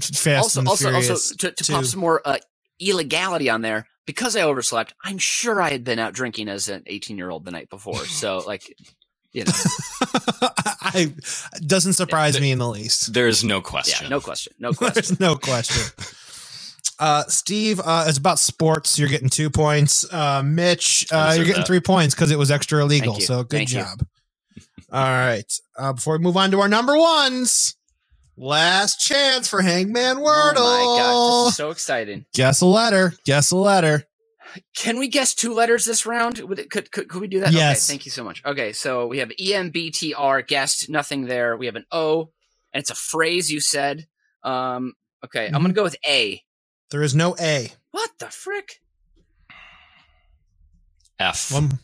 Fast also, and also, Furious also to, to pop some more uh, illegality on there because I overslept. I'm sure I had been out drinking as an 18 year old the night before. So, like, you know, I doesn't surprise me in the least. There's no question. yeah, question. no question, no question. There's no question. Uh, Steve, uh, it's about sports. You're getting two points. Uh, Mitch, uh, you're getting that. three points because it was extra illegal. So good Thank job. All right. Uh, before we move on to our number ones, last chance for Hangman Wordle. Oh my gosh, this is so exciting. Guess a letter. Guess a letter. Can we guess two letters this round? Would it, could, could could we do that? Yes. Okay, thank you so much. Okay, so we have E M B T R guessed nothing there. We have an O, and it's a phrase you said. Um, okay, I'm Mm-hmm. gonna go with A. There is no A. What the frick? F. One.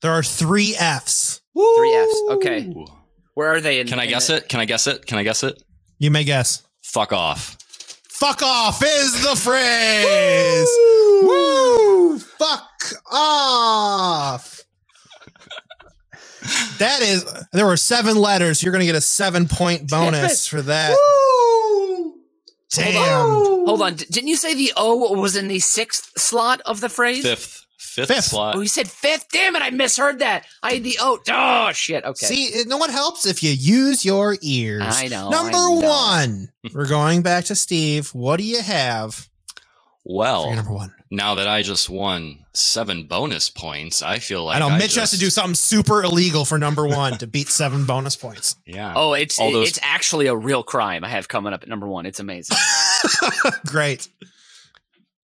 There are three F's. Three F's. Okay, Ooh. Where are they? In, Can I in guess the- it? Can I guess it? Can I guess it? You may guess. Fuck off. Fuck off is the phrase. Woo! Fuck off. That is, there were seven letters. You're going to get a seven point bonus for that. Damn. Hold on. d- Didn't you say the O was in the sixth slot of the phrase? Fifth. Fifth, Fifth. slot. Oh, you said fifth. Damn it! I misheard that. I had the O. Oh shit. Okay. See, it, no one helps if you use your ears. I know, Number I know. one. We're going back to Steve. What do you have well, your number one? now that I just won seven bonus points, I feel like I know Mitch has to do something super illegal for number one to beat seven bonus points. Yeah. Oh, it's All those- it's actually a real crime. I have coming up at number one. It's amazing. Great.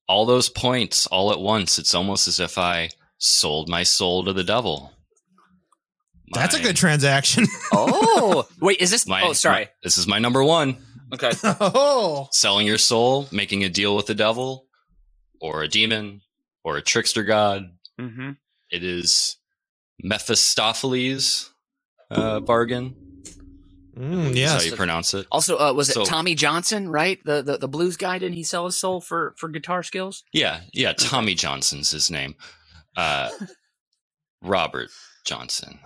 All those points all at once. It's almost as if I sold my soul to the devil. That's a good transaction. Oh, wait, is this? My, oh, sorry. my- this is my number one. Okay. oh. Selling your soul, making a deal with the devil, or a demon, or a trickster god. Mm-hmm. It is Mephistopheles uh, bargain. Mm, That's yes. how you pronounce it. Also, uh, was it So- Tommy Johnson? Right, the, the the blues guy. Didn't he sell his soul for for guitar skills? Yeah, yeah. Tommy Johnson's his name. Uh, Robert Johnson.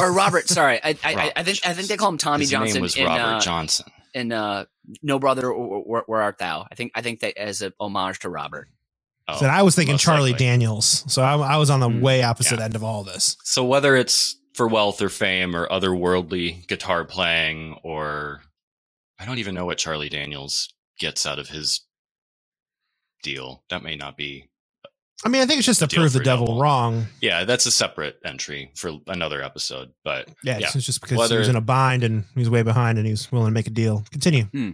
Or Robert? sorry, I I, I, I Robert think I think they call him Tommy his Johnson name was in Robert uh, Johnson. in uh, No Brother, or, or, where art thou? I think I think that as a homage to Robert. Oh, So I was thinking Charlie likely. Daniels. So I, I was on the Mm, way opposite yeah. end of all this. So whether it's for wealth or fame or otherworldly guitar playing or I don't even know what Charlie Daniels gets out of his deal. That may not be. I mean, I think it's just to prove the devil devil. wrong. Yeah, that's a separate entry for another episode. But Yeah, Yeah. it's just because he Whether- was in a bind and he was way behind and he was willing to make a deal. Continue. Hmm.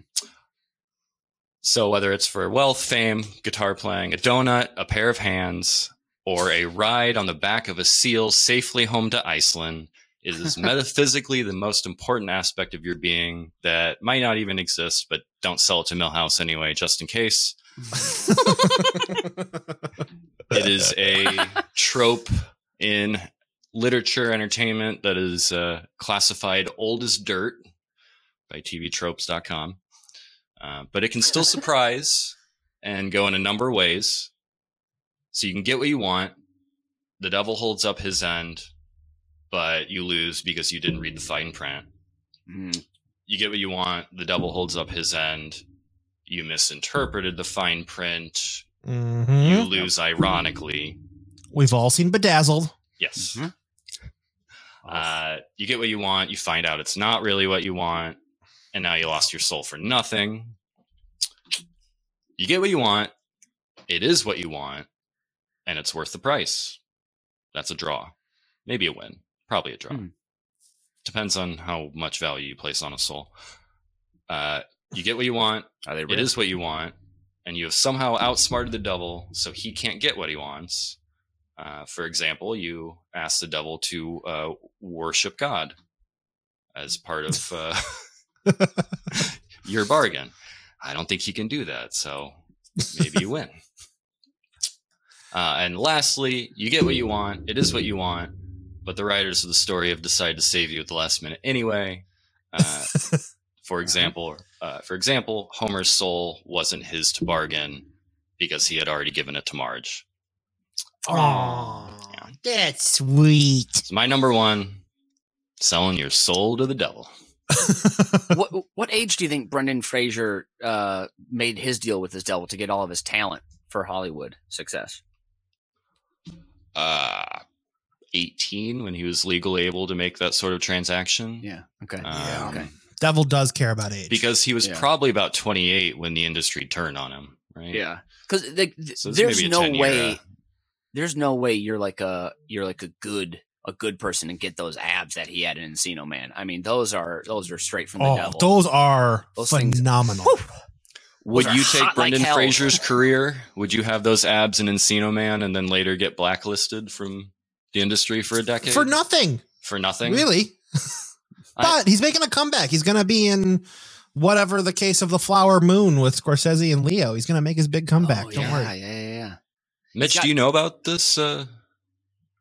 so whether it's for wealth, fame, guitar playing, a donut, a pair of hands, or a ride on the back of a seal safely home to Iceland, is metaphysically the most important aspect of your being that might not even exist, but don't sell it to Milhouse anyway, just in case. It is a trope in literature entertainment that is uh, classified old as dirt by tvtropes.com. Uh, but it can still surprise and go in a number of ways. So you can get what you want. The devil holds up his end, but you lose because you didn't read the fine print. Mm. You get what you want. The devil holds up his end. You misinterpreted the fine print. Mhm. You lose ironically. We've all seen Bedazzled. Yes. Mhm. Uh, you get what you want. You find out it's not really what you want, and now you lost your soul for nothing. You get what you want. It is what you want, and it's worth the price. That's a draw. Maybe a win. Probably a draw. Hmm. Depends on how much value you place on a soul. Uh, you get what you want. It what you want, and you have somehow outsmarted the devil, so he can't get what he wants. Uh, for example, you ask the devil to uh, worship God as part of uh, your bargain. I don't think he can do that, so maybe you win. Uh, and lastly, you get what you want. It is what you want, but the writers of the story have decided to save you at the last minute anyway. Uh, for example, uh, for example, Homer's soul wasn't his to bargain because he had already given it to Marge. Oh, Yeah. that's sweet. So my number one, selling your soul to the devil. what what age do you think Brendan Fraser uh, made his deal with his devil to get all of his talent for Hollywood success? Uh, 18 when he was legally able to make that sort of transaction. Yeah. Okay. Um, okay. Devil does care about age. Because he was Yeah. probably about 28 when the industry turned on him, right? Yeah. Because th- So there's may be a no way. uh, There's no way you're like a you're like a good a good person and get those abs that he had in Encino Man. I mean, those are those are straight from the oh, devil. those are Those things- phenomenal. Whew. Would you take hot like Brendan hell. Fraser's career? Would you have those abs in Encino Man and then later get blacklisted from the industry for a decade? For nothing, For nothing? really. I- but he's making a comeback. He's going to be in whatever the case of the Flower Moon with Scorsese and Leo. He's going to make his big comeback. Oh, Don't yeah, worry. Yeah, yeah, yeah. Mitch, got- do you know about this? Uh,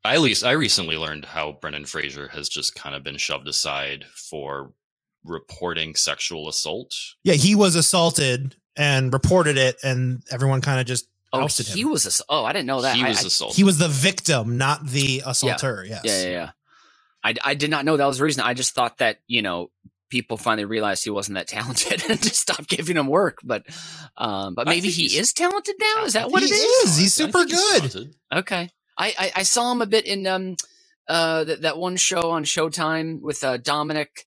I at least I recently learned how Brendan Fraser has just kind of been shoved aside for reporting sexual assault. Yeah, he was assaulted and reported it, and everyone kind of just Oh, ousted he him. was. A, oh, I didn't know that. he I- was I- assaulted. He was the victim, not the assaulter. Yes. Yeah, yeah, yeah. I, I did not know that was the reason. I just thought that you know people finally realized he wasn't that talented and just stopped giving him work. But um, but maybe he is talented now. Is that what He it is? is. He's super think he's good. Okay. I, I I saw him a bit in um uh that, that one show on Showtime with uh Dominic.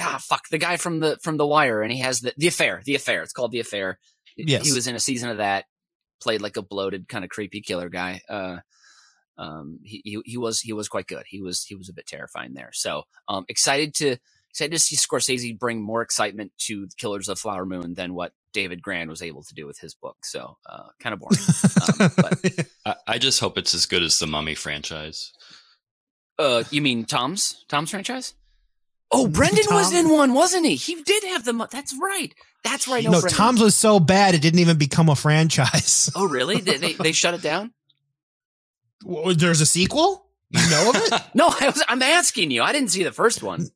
Ah, fuck the guy from the from the Wire, and he has the the affair. The affair. It's called the affair. Yes. he was in a season of that. Played like a bloated kind of creepy killer guy. Uh, um, he, he he was he was quite good. He was he was a bit terrifying there. So um, excited to excited to see Scorsese bring more excitement to Killers of the Flower Moon than what David Grann was able to do with his book. So uh, kind of boring. Um, but- I, I just hope it's as good as the Mummy franchise. Uh, you mean Tom's Tom's franchise? Oh, Brendan Tom? was in one, wasn't he? He did have the. That's right. That's right. No, no Tom's was so bad it didn't even become a franchise. Oh, really? they, they, they shut it down? Well, there's a sequel. You know of it? no, I was, I'm asking you. I didn't see the first one.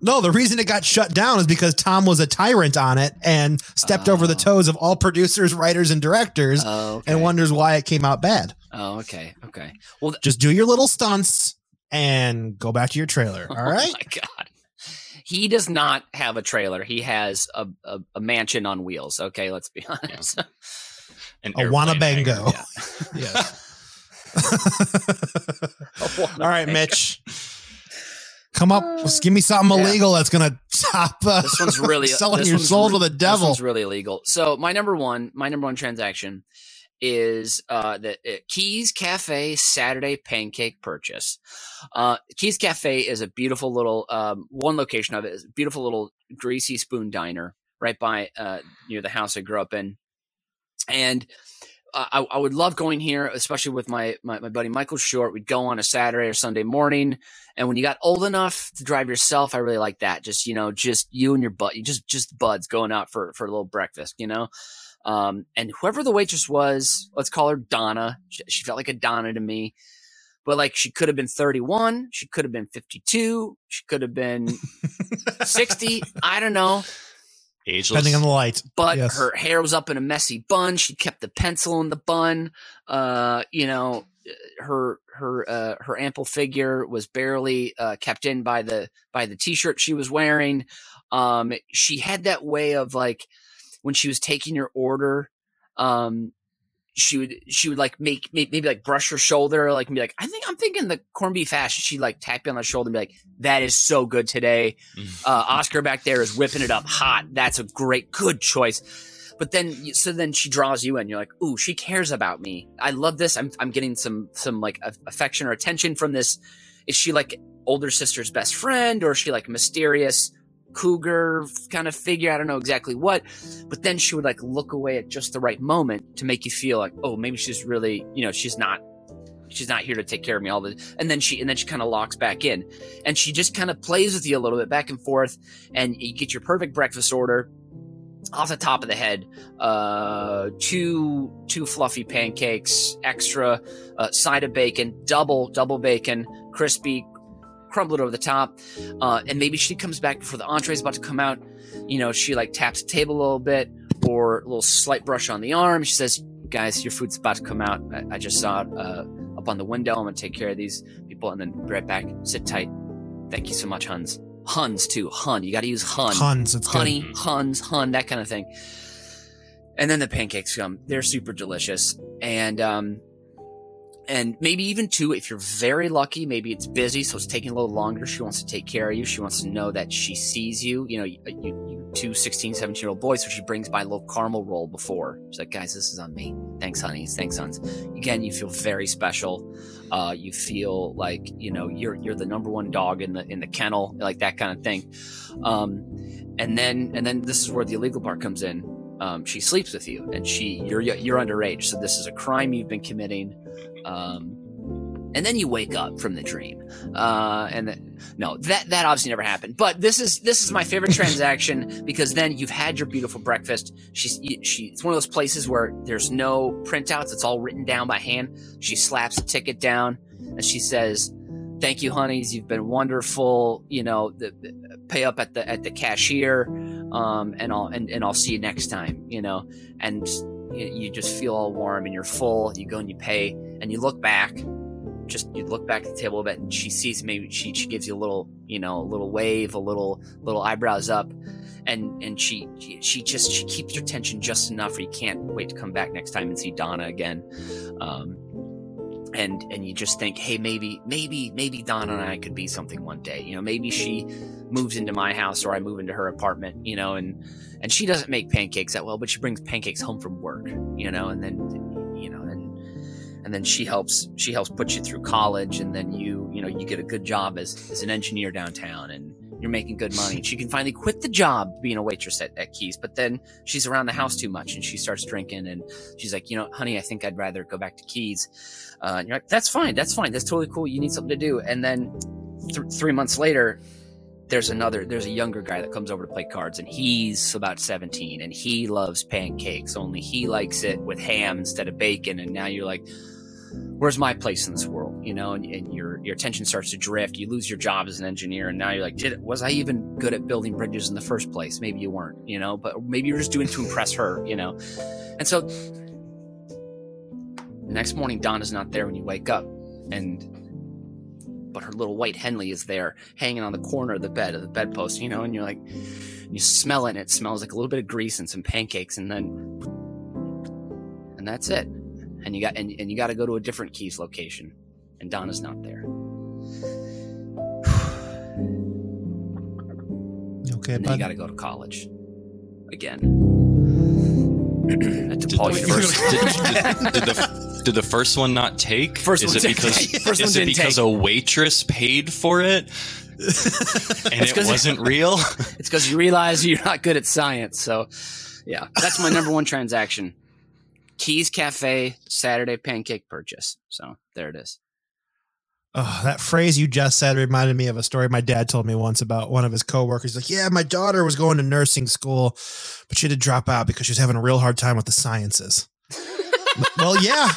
No, the reason it got shut down is because Tom was a tyrant on it and stepped oh. over the oh. toes of all producers, writers, and directors, oh, okay. and wonders why it came out bad. Oh, okay, okay. Well, th- just do your little stunts and go back to your trailer. Oh all right. Oh my god. He does not have a trailer. He has a, a, a mansion on wheels. Okay, let's be honest. Yeah. a Wanabango. Yeah. yes. All right, Mitch. Come up, uh, give me something yeah. illegal that's gonna stop. Uh, this one's really selling your soul re- to the devil. This one's really illegal. So my number one, my number one transaction is uh, the uh, Keys Cafe Saturday pancake purchase. Uh, Keys Cafe is a beautiful little um, one location of it is beautiful little greasy spoon diner right by uh, near the house I grew up in, and I, I, would love going here, especially with my, my, my buddy Michael Short. We'd go on a Saturday or Sunday morning, and when you got old enough to drive yourself, I really like that. Just you know, just you and your butt, you just just buds going out for for a little breakfast, you know. Um, and whoever the waitress was, let's call her Donna. She, she felt like a Donna to me, but like she could have been 31, she could have been 52, she could have been 60. I don't know. Ageless. Depending on the light. But yes. her hair was up in a messy bun. She kept the pencil in the bun. Uh, you know, her her uh, her ample figure was barely uh, kept in by the by the t-shirt she was wearing. Um, she had that way of like when she was taking your order, um, she would she would like make maybe like brush her shoulder like and be like I think I'm thinking the corned beef hash. She like tap you on the shoulder and be like that is so good today. Mm. Uh, Oscar back there is whipping it up hot. That's a great good choice. But then so then she draws you in. You're like ooh she cares about me. I love this. I'm I'm getting some some like affection or attention from this. Is she like older sister's best friend or is she like mysterious? Cougar kind of figure. I don't know exactly what, but then she would like look away at just the right moment to make you feel like, oh, maybe she's really, you know, she's not, she's not here to take care of me all the. And then she, and then she kind of locks back in, and she just kind of plays with you a little bit back and forth, and you get your perfect breakfast order. Off the top of the head, uh, two two fluffy pancakes, extra uh, side of bacon, double double bacon, crispy crumble it over the top. Uh, and maybe she comes back before the entree is about to come out. You know, she like taps the table a little bit or a little slight brush on the arm. She says, guys, your food's about to come out. I, I just saw it uh, up on the window. I'm going to take care of these people and then be right back. Sit tight. Thank you so much, Huns. Huns too. Hun. You got to use Hun. Huns. It's Honey, good. Huns, Hun, that kind of thing. And then the pancakes come. They're super delicious. And um, and maybe even two if you're very lucky maybe it's busy so it's taking a little longer. She wants to take care of you. She wants to know that she sees you. You know you, you two 16 17 year old boys so she brings by a little caramel roll before. She's like guys this is on me. Thanks honeys thanks sons. Again you feel very special. Uh, you feel like you know you're you're the number one dog in the in the kennel like that kind of thing. Um, and then and then this is where the illegal part comes in um, she sleeps with you and she you're you're underage so this is a crime you've been committing um, and then you wake up from the dream. Uh, and then, no, that that obviously never happened. But this is this is my favorite transaction because then you've had your beautiful breakfast. She's she it's one of those places where there's no printouts; it's all written down by hand. She slaps a ticket down and she says, "Thank you, honeys. You've been wonderful. You know, the, the, pay up at the at the cashier, um, and I'll and, and I'll see you next time. You know, and you just feel all warm and you're full. You go and you pay and you look back. Just you look back at the table a bit, and she sees maybe she she gives you a little you know a little wave, a little little eyebrows up, and and she she just she keeps your attention just enough where you can't wait to come back next time and see Donna again. Um, and and you just think, hey, maybe maybe maybe Donna and I could be something one day. You know, maybe she moves into my house or I move into her apartment. You know, and and she doesn't make pancakes that well, but she brings pancakes home from work. You know, and then you know, and and then she helps she helps put you through college, and then you you know you get a good job as as an engineer downtown, and you're making good money. And she can finally quit the job being a waitress at, at Keys, but then she's around the house too much and she starts drinking. And she's like, you know, honey, I think I'd rather go back to Keys. Uh, and you're like, that's fine. That's fine. That's totally cool. You need something to do. And then th- three months later, there's another there's a younger guy that comes over to play cards and he's about 17 and he loves pancakes. Only he likes it with ham instead of bacon and now you're like where's my place in this world? You know and, and your your attention starts to drift. You lose your job as an engineer and now you're like did was i even good at building bridges in the first place? Maybe you weren't you know but maybe you're just doing to impress her you know? And so the next morning don is not there when you wake up and but her little white Henley is there hanging on the corner of the bed of the bedpost, you know, and you're like, you smell it and it smells like a little bit of grease and some pancakes, and then, and that's it. And you got and, and you got to go to a different Keys location, and Donna's not there. Okay, And then you got to go to college again. At Did DePaul the, University. first, did, did, did the, did the first one not take? First is one it didn't because take. First is one it didn't because take. a waitress paid for it and It's it 'cause it- wasn't real? It's because you realize you're not good at science. So, yeah, that's my number one transaction. Keys Cafe Saturday pancake purchase. So there it is. Oh, that phrase you just said reminded me of a story my dad told me once about one of his coworkers. Like, yeah, my daughter was going to nursing school, but she had to drop out because she was having a real hard time with the sciences. Well, yeah,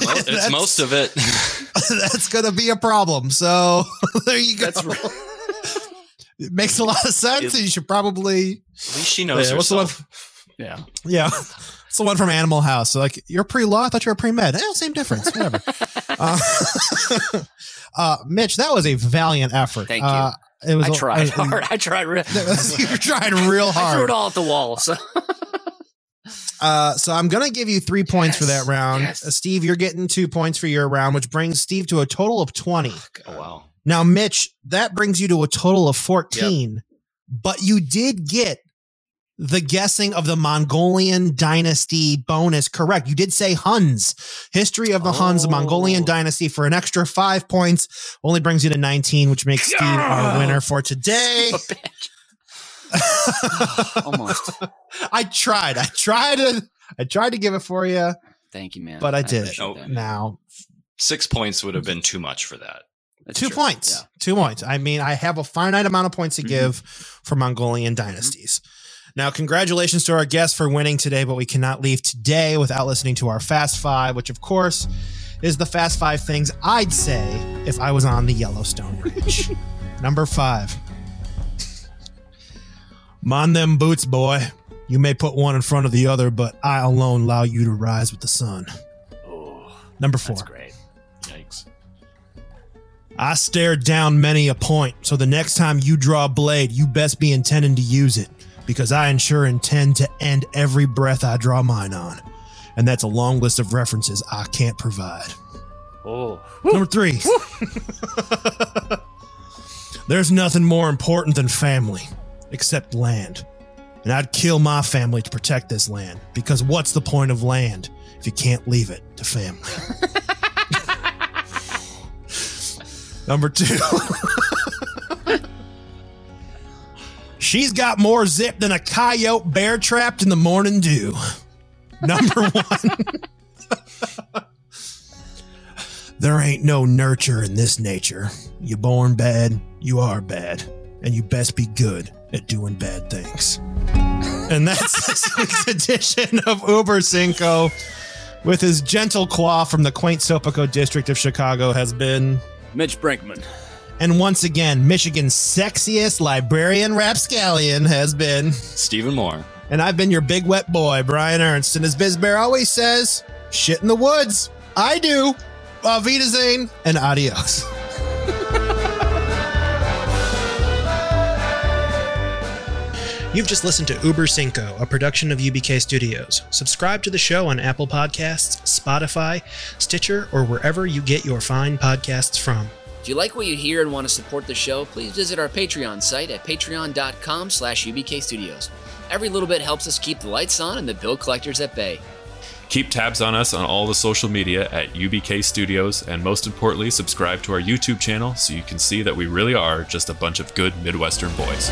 Well, it's most of it. that's going to be a problem. So there you go. That's right. It makes a lot of sense, and you should probably. At least she knows Yeah, what's the one? herself. Yeah. Yeah, it's the one from Animal House. So like, you're pre-law. I thought you were pre-med. Eh, same difference. Whatever. uh, uh, Mitch, that was a valiant effort. Thank you. Uh, it was. I a- tried uh, hard. I tried. Real, You're trying real I threw it all at the wall. So Uh, so I'm gonna give you three points for that round. yes. Uh, Steve, you're getting two points for your round, which brings Steve to a total of 20. Oh wow. Now, Mitch, that brings you to a total of 14. But you did get the guessing of the Mongolian dynasty bonus correct. You did say Huns. History of the Huns, Mongolian Oh. dynasty for an extra five points only brings you to 19, which makes Steve our winner for today. almost. I tried. I tried to I tried to give it for you, Thank you, man. but I did. appreciate Oh, that. Now, Six points would have been too much for that. That's two true. points. Yeah. Two points. I mean, I have a finite amount of points to Mhm. give for Mongolian dynasties. Now, congratulations to our guests for winning today, but we cannot leave today without listening to our Fast Five, which, of course, is the Fast Five things I'd say if I was on the Yellowstone Ranch. Number five. Mind them boots, boy. You may put one in front of the other, but I alone allow you to rise with the sun. Oh, Number four. that's great. Yikes. I stared down many a point, so the next time you draw a blade, you best be intending to use it, because I ensure intend to end every breath I draw mine on. And that's a long list of references I can't provide. Oh, Number three. There's nothing more important than family, except land. And I'd kill my family to protect this land, because what's the point of land if you can't leave it to family? Number two. She's got more zip than a coyote bear trapped in the morning dew. Number one. there ain't no nurture in this nature. You born bad, you are bad, and you best be good at doing bad things. and that's this week's edition of Uber Cinco. With his gentle claw from the quaint Sopico district of Chicago has been Mitch Brinkman. and once again, Michigan's sexiest librarian rapscallion has been. Stephen Moore. And I've been your big wet boy, Brian Ernst. And as Bizbear always says, shit in the woods. I do. Auf Wiedersehen and adios. You've just listened to Uber Cinco, a production of UBK Studios. Subscribe to the show on Apple Podcasts, Spotify, Stitcher, or wherever you get your fine podcasts from. If you like what you hear and want to support the show? Please visit our Patreon site at patreon.com slash ubkstudios. Every little bit helps us keep the lights on and the bill collectors at bay. Keep tabs on us on all the social media at UBK Studios, and most importantly, subscribe to our YouTube channel so you can see that we really are just a bunch of good Midwestern boys.